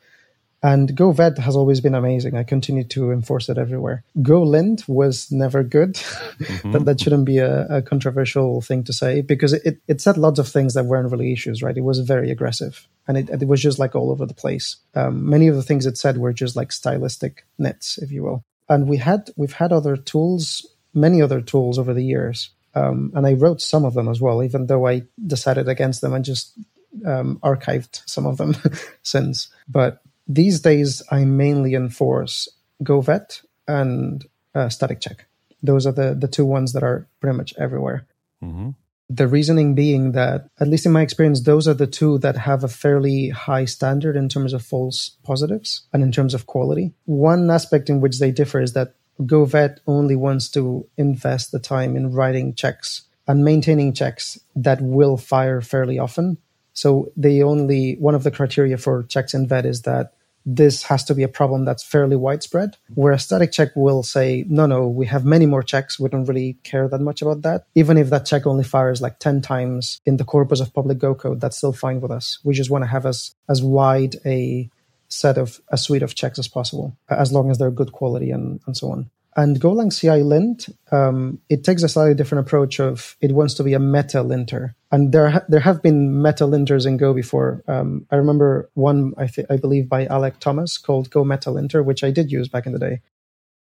And Go Vet has always been amazing. I continue to enforce it everywhere. Go Lint was never good. [laughs] Mm-hmm. that, that shouldn't be a, a, controversial thing to say because it, it said lots of things that weren't really issues, right? It was very aggressive and it, it was just like all over the place. Um, many of the things it said were just like stylistic nits, if you will. And we had, we've had other tools, many other tools over the years. Um, and I wrote some of them as well, even though I decided against them and just um, archived some of them [laughs] since. But these days, I mainly enforce GoVet and uh, static check. Those are the, the two ones that are pretty much everywhere. Mm-hmm. The reasoning being that, at least in my experience, those are the two that have a fairly high standard in terms of false positives and in terms of quality. One aspect in which they differ is that GoVet only wants to invest the time in writing checks and maintaining checks that will fire fairly often so they only one of the criteria for checks in vet is that this has to be a problem that's fairly widespread. Where a static check will say, no, no, we have many more checks. We don't really care that much about that. Even if that check only fires like 10 times in the corpus of public Go code, that's still fine with us. We just want to have as, as wide a set of a suite of checks as possible, as long as they're good quality and, and so on. And Golang CI lint, um, it takes a slightly different approach of it wants to be a meta linter. And there, ha- there have been meta linters in Go before. Um, I remember one, I, th- I believe, by Alec Thomas called Go Meta Linter, which I did use back in the day.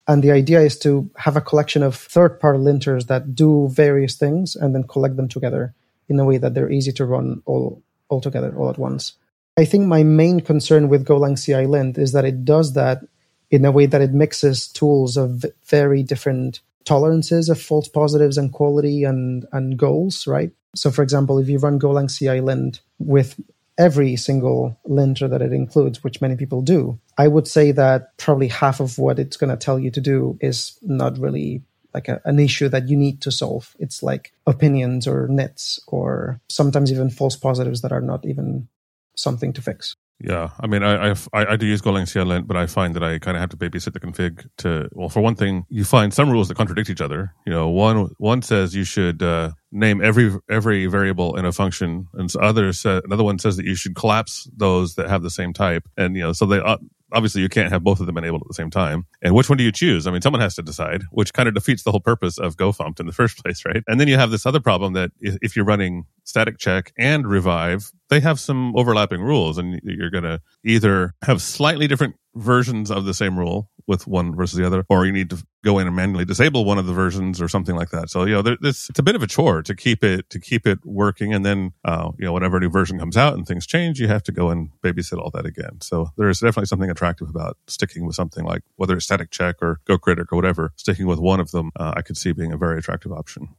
And the idea is to have a collection of third party linters that do various things and then collect them together in a way that they're easy to run all, all together, all at once. I think my main concern with Golang CI lint is that it does that in a way that it mixes tools of very different tolerances of false positives and quality and, and goals, right? So, for example, if you run Golang CI lint with every single linter that it includes, which many people do, I would say that probably half of what it's going to tell you to do is not really like a, an issue that you need to solve. It's like opinions or nits or sometimes even false positives that are not even something to fix. Yeah, I mean, I, I, I do use Golang CLint, but I find that I kind of have to babysit the config to. Well, for one thing, you find some rules that contradict each other. You know, one one says you should uh, name every every variable in a function, and so others another one says that you should collapse those that have the same type. And you know, so they uh, obviously you can't have both of them enabled at the same time. And which one do you choose? I mean, someone has to decide, which kind of defeats the whole purpose of gofumpt in the [laughs] first place, right? And then you have this other problem that if you're running static check and revive, they have some overlapping rules and you're going to either have slightly different versions of the same rule with one versus the other, or you need to go in and manually disable one of the versions or something like that. So, you know, there, it's, a bit of a chore to keep it, to keep it working. And then, uh, you know, whenever a new version comes out and things change, you have to go and babysit all that again. So there's definitely something attractive about sticking with something like whether it's static check or go critic or whatever, sticking with one of them, uh, I could see being a very attractive option.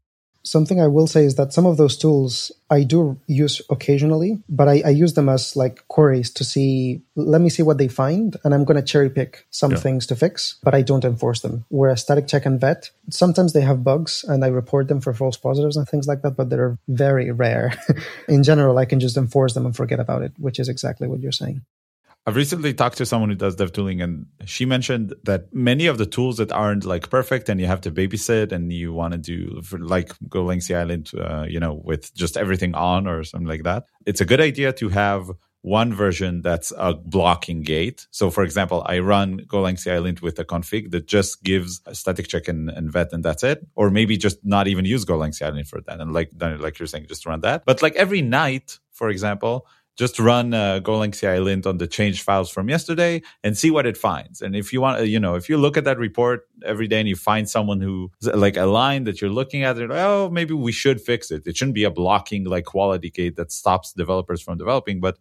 Something I will say is that some of those tools I do use occasionally, but I, I use them as like queries to see, let me see what they find, and I'm going to cherry pick some yeah. things to fix, but I don't enforce them. Whereas static check and vet, sometimes they have bugs and I report them for false positives and things like that, but they're very rare. [laughs] In general, I can just enforce them and forget about it, which is exactly what you're saying. I've recently talked to someone who does dev tooling, and she mentioned that many of the tools that aren't like perfect and you have to babysit and you want to do like Golang CLint, uh, you know, with just everything on or something like that. It's a good idea to have one version that's a blocking gate. So, for example, I run Golang CLint with a config that just gives static check and, and vet, and that's it. Or maybe just not even use Golang CLint for that, and like like you're saying, just run that. But like every night, for example, just run uh, Golang lint on the change files from yesterday and see what it finds. And if you want, you know, if you look at that report every day and you find someone who like a line that you're looking at, it, oh, maybe we should fix it. It shouldn't be a blocking like quality gate that stops developers from developing, but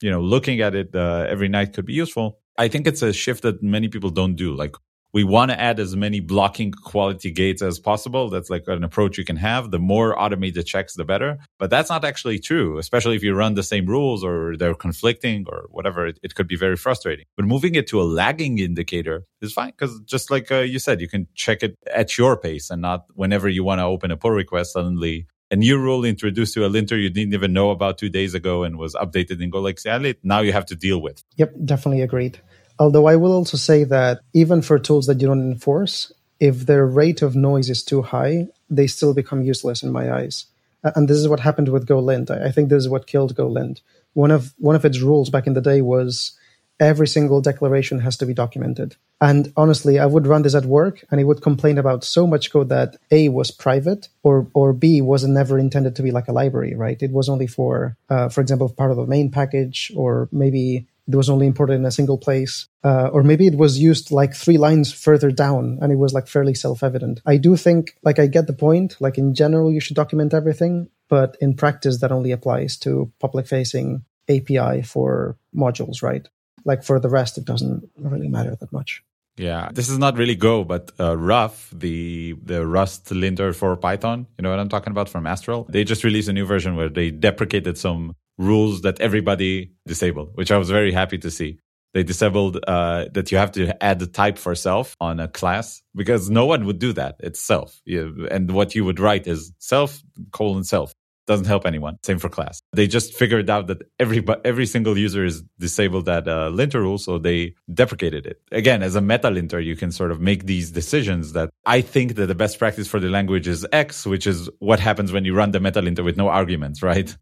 you know, looking at it uh, every night could be useful. I think it's a shift that many people don't do. Like we want to add as many blocking quality gates as possible. That's like an approach you can have. The more automated checks, the better. But that's not actually true, especially if you run the same rules or they're conflicting or whatever. It, it could be very frustrating. But moving it to a lagging indicator is fine because just like uh, you said, you can check it at your pace and not whenever you want to open a pull request, suddenly a new rule introduced to a linter you didn't even know about two days ago and was updated in Golang CLint. Now you have to deal with. Yep, definitely agreed. Although I will also say that even for tools that you don't enforce, if their rate of noise is too high, they still become useless in my eyes. And this is what happened with GoLint. I think this is what killed GoLint. One of one of its rules back in the day was every single declaration has to be documented. And honestly, I would run this at work and it would complain about so much code that A was private or, or B was never intended to be like a library, right? It was only for, uh, for example, part of the main package or maybe it was only imported in a single place, uh, or maybe it was used like three lines further down and it was like fairly self evident. I do think, like, I get the point. Like, in general, you should document everything, but in practice, that only applies to public facing API for modules, right? Like, for the rest, it doesn't really matter that much. Yeah, this is not really Go, but uh, Ruff, the the Rust linter for Python. You know what I'm talking about from Astral. They just released a new version where they deprecated some rules that everybody disabled, which I was very happy to see. They disabled uh, that you have to add the type for self on a class because no one would do that. It's self. You, and what you would write is self colon self. Doesn't help anyone. Same for class. They just figured out that every every single user is disabled that uh, linter rule, so they deprecated it. Again, as a meta linter, you can sort of make these decisions that I think that the best practice for the language is X, which is what happens when you run the meta linter with no arguments, right?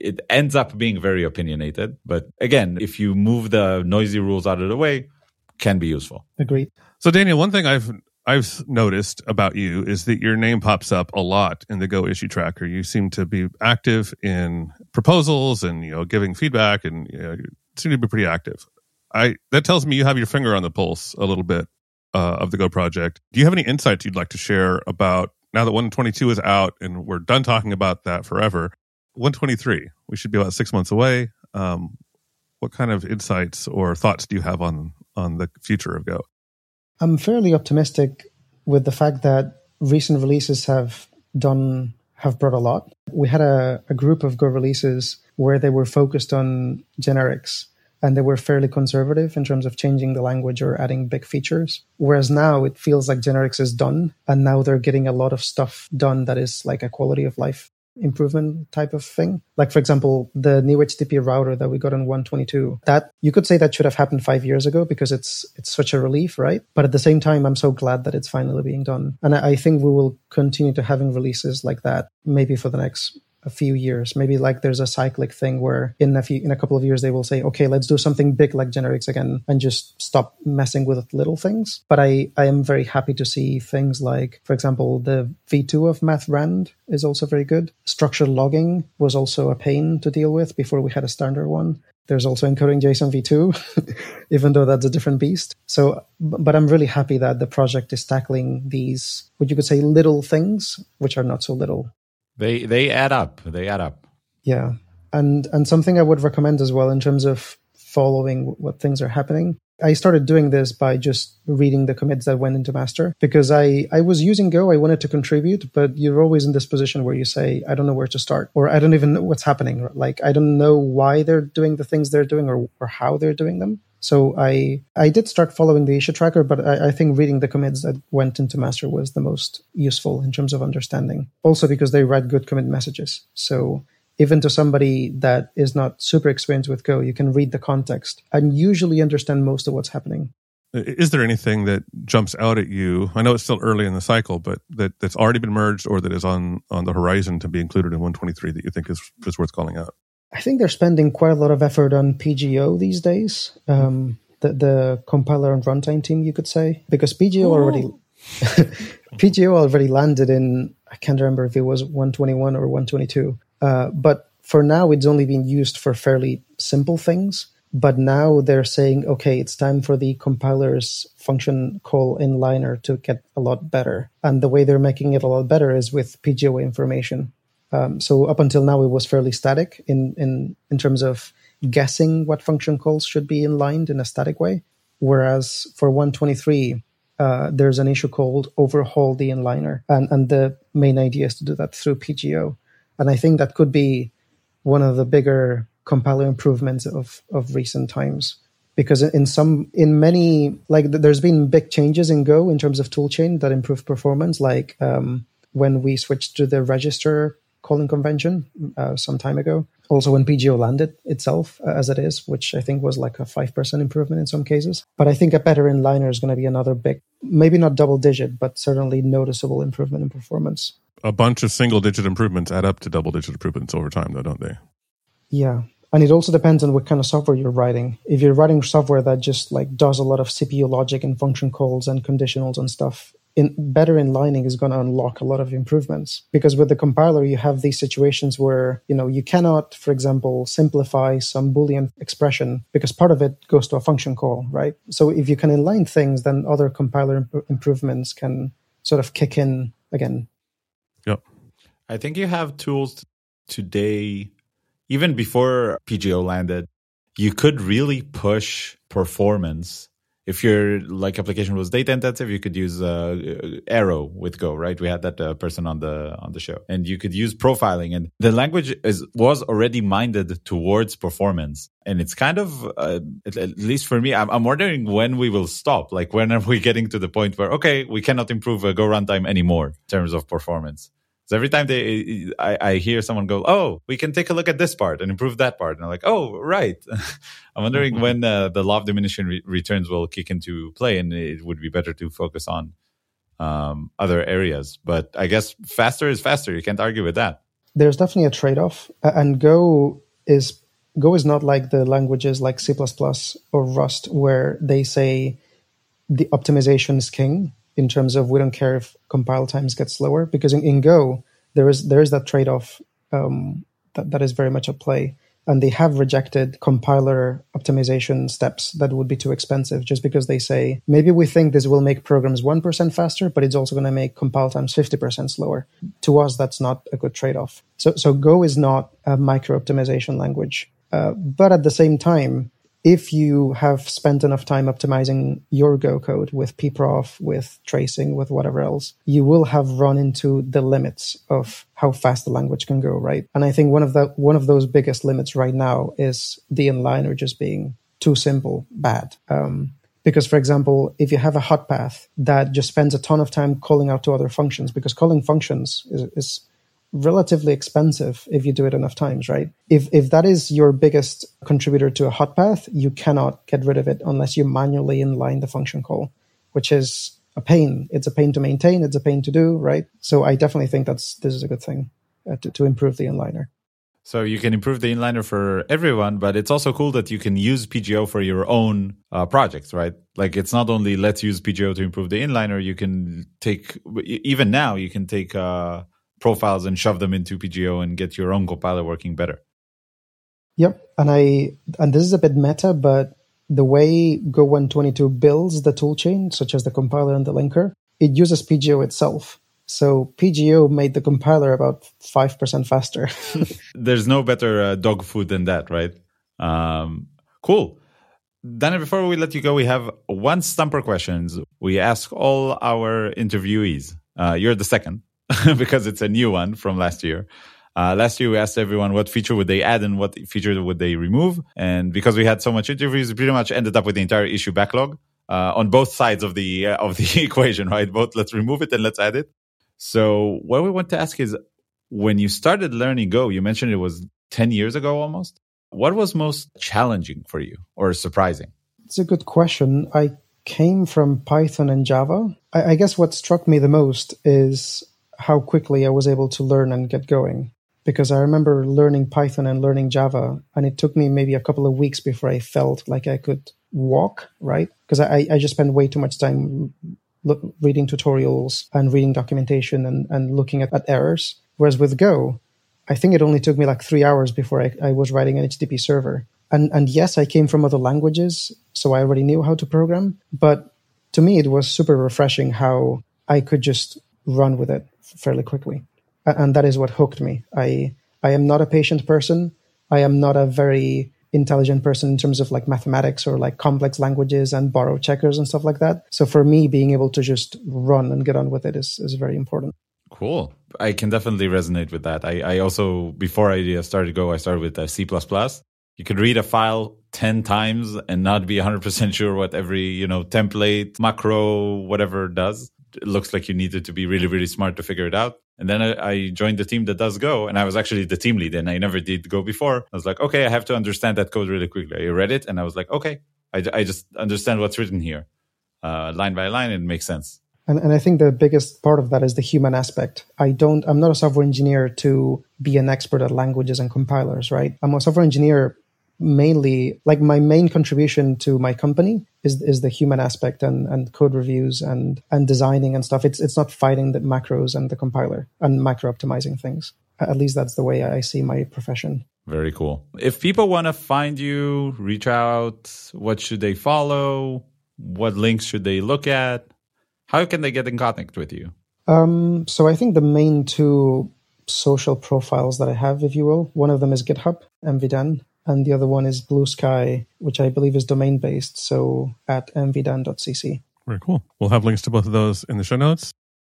It ends up being very opinionated. But again, if you move the noisy rules out of the way, can be useful. Agreed. So Daniel, one thing I've I've noticed about you is that your name pops up a lot in the Go issue tracker. You seem to be active in proposals and you know giving feedback, and you, know, you seem to be pretty active. I that tells me you have your finger on the pulse a little bit uh, of the Go project. Do you have any insights you'd like to share about now that 122 is out and we're done talking about that forever? 123. We should be about six months away. Um, what kind of insights or thoughts do you have on on the future of Go? I'm fairly optimistic with the fact that recent releases have done have brought a lot. We had a, a group of Go releases where they were focused on generics and they were fairly conservative in terms of changing the language or adding big features. Whereas now it feels like generics is done, and now they're getting a lot of stuff done that is like a quality of life improvement type of thing. Like, for example, the new HTTP router that we got on 122, that you could say that should have happened five years ago because it's, it's such a relief, right? But at the same time, I'm so glad that it's finally being done. And I, I think we will continue to having releases like that maybe for the next a few years. Maybe like there's a cyclic thing where in a few in a couple of years they will say, okay, let's do something big like generics again and just stop messing with little things. But I, I am very happy to see things like, for example, the V2 of MathRand is also very good. Structured logging was also a pain to deal with before we had a standard one. There's also encoding JSON v2, [laughs] even though that's a different beast. So, but I'm really happy that the project is tackling these, what you could say, little things, which are not so little. They they add up. They add up. Yeah, and and something I would recommend as well in terms of following what things are happening. I started doing this by just reading the commits that went into master because I, I was using Go. I wanted to contribute, but you're always in this position where you say, I don't know where to start, or I don't even know what's happening. Like, I don't know why they're doing the things they're doing or, or how they're doing them. So I I did start following the issue tracker, but I, I, think reading the commits that went into master was the most useful in terms of understanding. Also because they write good commit messages. So even to somebody that is not super experienced with Go, you can read the context and usually understand most of what's happening. Is there anything that jumps out at you? I know it's still early in the cycle, but that, that's already been merged or that is on, on the horizon to be included in 123 that you think is, is worth calling out? I think they're spending quite a lot of effort on PGO these days. Um, the, the compiler and runtime team, you could say, because PGO oh. already [laughs] PGO already landed in. I can't remember if it was 121 or 122, uh, but for now it's only been used for fairly simple things. But now they're saying, okay, it's time for the compiler's function call inliner to get a lot better. And the way they're making it a lot better is with PGO information. Um, so up until now, it was fairly static in, in, in terms of guessing what function calls should be inlined in a static way. Whereas for 123, uh, there's an issue called overhaul the inliner. And, and the main idea is to do that through PGO. And I think that could be one of the bigger compiler improvements of, of recent times. Because in some, in many, like there's been big changes in Go in terms of toolchain that improve performance, like um, when we switched to the register calling convention uh, some time ago. Also, when PGO landed itself uh, as it is, which I think was like a 5% improvement in some cases. But I think a better inliner is going to be another big, maybe not double digit, but certainly noticeable improvement in performance. A bunch of single digit improvements add up to double digit improvements over time, though, don't they? Yeah. And it also depends on what kind of software you're writing. If you're writing software that just like does a lot of CPU logic and function calls and conditionals and stuff, in better inlining is going to unlock a lot of improvements because with the compiler you have these situations where you know you cannot for example simplify some boolean expression because part of it goes to a function call right so if you can inline things then other compiler imp- improvements can sort of kick in again yep i think you have tools today even before pgo landed you could really push performance if your like application was data intensive, you could use uh, Arrow with Go, right? We had that uh, person on the on the show, and you could use profiling, and the language is was already minded towards performance, and it's kind of uh, at, at, least for me, I'm, I'm, wondering when we will stop. Like when are we getting to the point where okay, we cannot improve a Go runtime anymore in terms of performance? So every time they, I, I, hear someone go, "Oh, we can take a look at this part and improve that part," and I'm like, "Oh, right." [laughs] I'm wondering mm-hmm. when uh, the law of diminishing re- returns will kick into play, and it would be better to focus on um, other areas. But I guess faster is faster. You can't argue with that. There's definitely a trade-off, and Go is Go is not like the languages like C++ or Rust, where they say the optimization is king in terms of we don't care if compile times get slower because in, in Go there is there is that trade off um, that that is very much at play, and they have rejected compiler optimization steps that would be too expensive just because they say maybe we think this will make programs one percent faster, but it's also going to make compile times fifty percent slower. To us, that's not a good trade off. So so Go is not a micro optimization language, uh, but at the same time if you have spent enough time optimizing your Go code with pprof, with tracing, with whatever else, you will have run into the limits of how fast the language can go, right? And I think one of the one of those biggest limits right now is the inliner just being too simple, bad. Um, because, for example, if you have a hot path that just spends a ton of time calling out to other functions, because calling functions is, is relatively expensive if you do it enough times, right? If if that is your biggest contributor to a hot path, you cannot get rid of it unless you manually inline the function call, which is a pain. It's a pain to maintain. It's a pain to do, right? So I definitely think that's this is a good thing uh, to, to improve the inliner. So you can improve the inliner for everyone, but it's also cool that you can use PGO for your own uh, projects, right? Like it's not only let's use PGO to improve the inliner. You can take even now you can take uh, profiles and shove them into PGO and get your own compiler working better. Yep, and I and this is a bit meta, but the way Go 122 builds the toolchain, such as the compiler and the linker, it uses PGO itself. So PGO made the compiler about 5% faster. [laughs] [laughs] There's no better uh, dog food than that, right? Um, cool. Daniel, before we let you go, we have one stumper questions we ask all our interviewees. Uh, you're the second [laughs] because it's a new one from last year. Uh, last year, we asked everyone what feature would they add and what feature would they remove. And because we had so much interviews, we pretty much ended up with the entire issue backlog uh, on both sides of the uh, of the [laughs] equation, right? Both let's remove it and let's add it. So what we want to ask is, when you started learning Go, you mentioned it was ten years ago almost. What was most challenging for you or surprising? It's a good question. I came from Python and Java. I, I guess what struck me the most is how quickly I was able to learn and get going because I remember learning Python and learning Java, and it took me maybe a couple of weeks before I felt like I could walk, right? Because I, I just spent way too much time reading tutorials and reading documentation and, and looking at, at errors. Whereas with Go, I think it only took me like three hours before I, I was writing an HTTP server. And, and yes, I came from other languages, so I already knew how to program. But to me, it was super refreshing how I could just run with it fairly quickly and that is what hooked me. I I am not a patient person. I am not a very intelligent person in terms of like mathematics or like complex languages and borrow checkers and stuff like that. So for me, being able to just run and get on with it is is very important. Cool. I can definitely resonate with that. I, I also before I started Go, I started with uh, C++. You could read a file 10 times and not be 100% sure what every, you know, template, macro, whatever does. It looks like you needed to be really, really smart to figure it out. And then I, joined the team that does Go, and I was actually the team lead, and I never did Go before. I was like, okay, I have to understand that code really quickly. I read it, and I was like, okay, I, I just understand what's written here, uh, line by line, it makes sense. And, and I think the biggest part of that is the human aspect. I don't, I'm not a software engineer to be an expert at languages and compilers, right? I'm a software engineer mainly like my main contribution to my company is is the human aspect and, and code reviews and and designing and stuff. It's it's not fighting the macros and the compiler and macro optimizing things. At least that's the way I see my profession. Very cool. If people want to find you, reach out, what should they follow? What links should they look at? How can they get in contact with you? Um, so I think the main two social profiles that I have, if you will, one of them is GitHub, mvdan, and the other one is Bluesky, which I believe is domain based. So at mvdan.cc. Very cool. We'll have links to both of those in the show notes.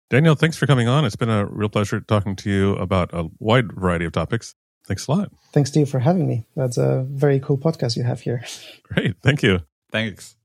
Daniel, thanks for coming on. It's been a real pleasure talking to you about a wide variety of topics. Thanks a lot. Thanks to you for having me. That's a very cool podcast you have here. Great. Thank you. Thanks.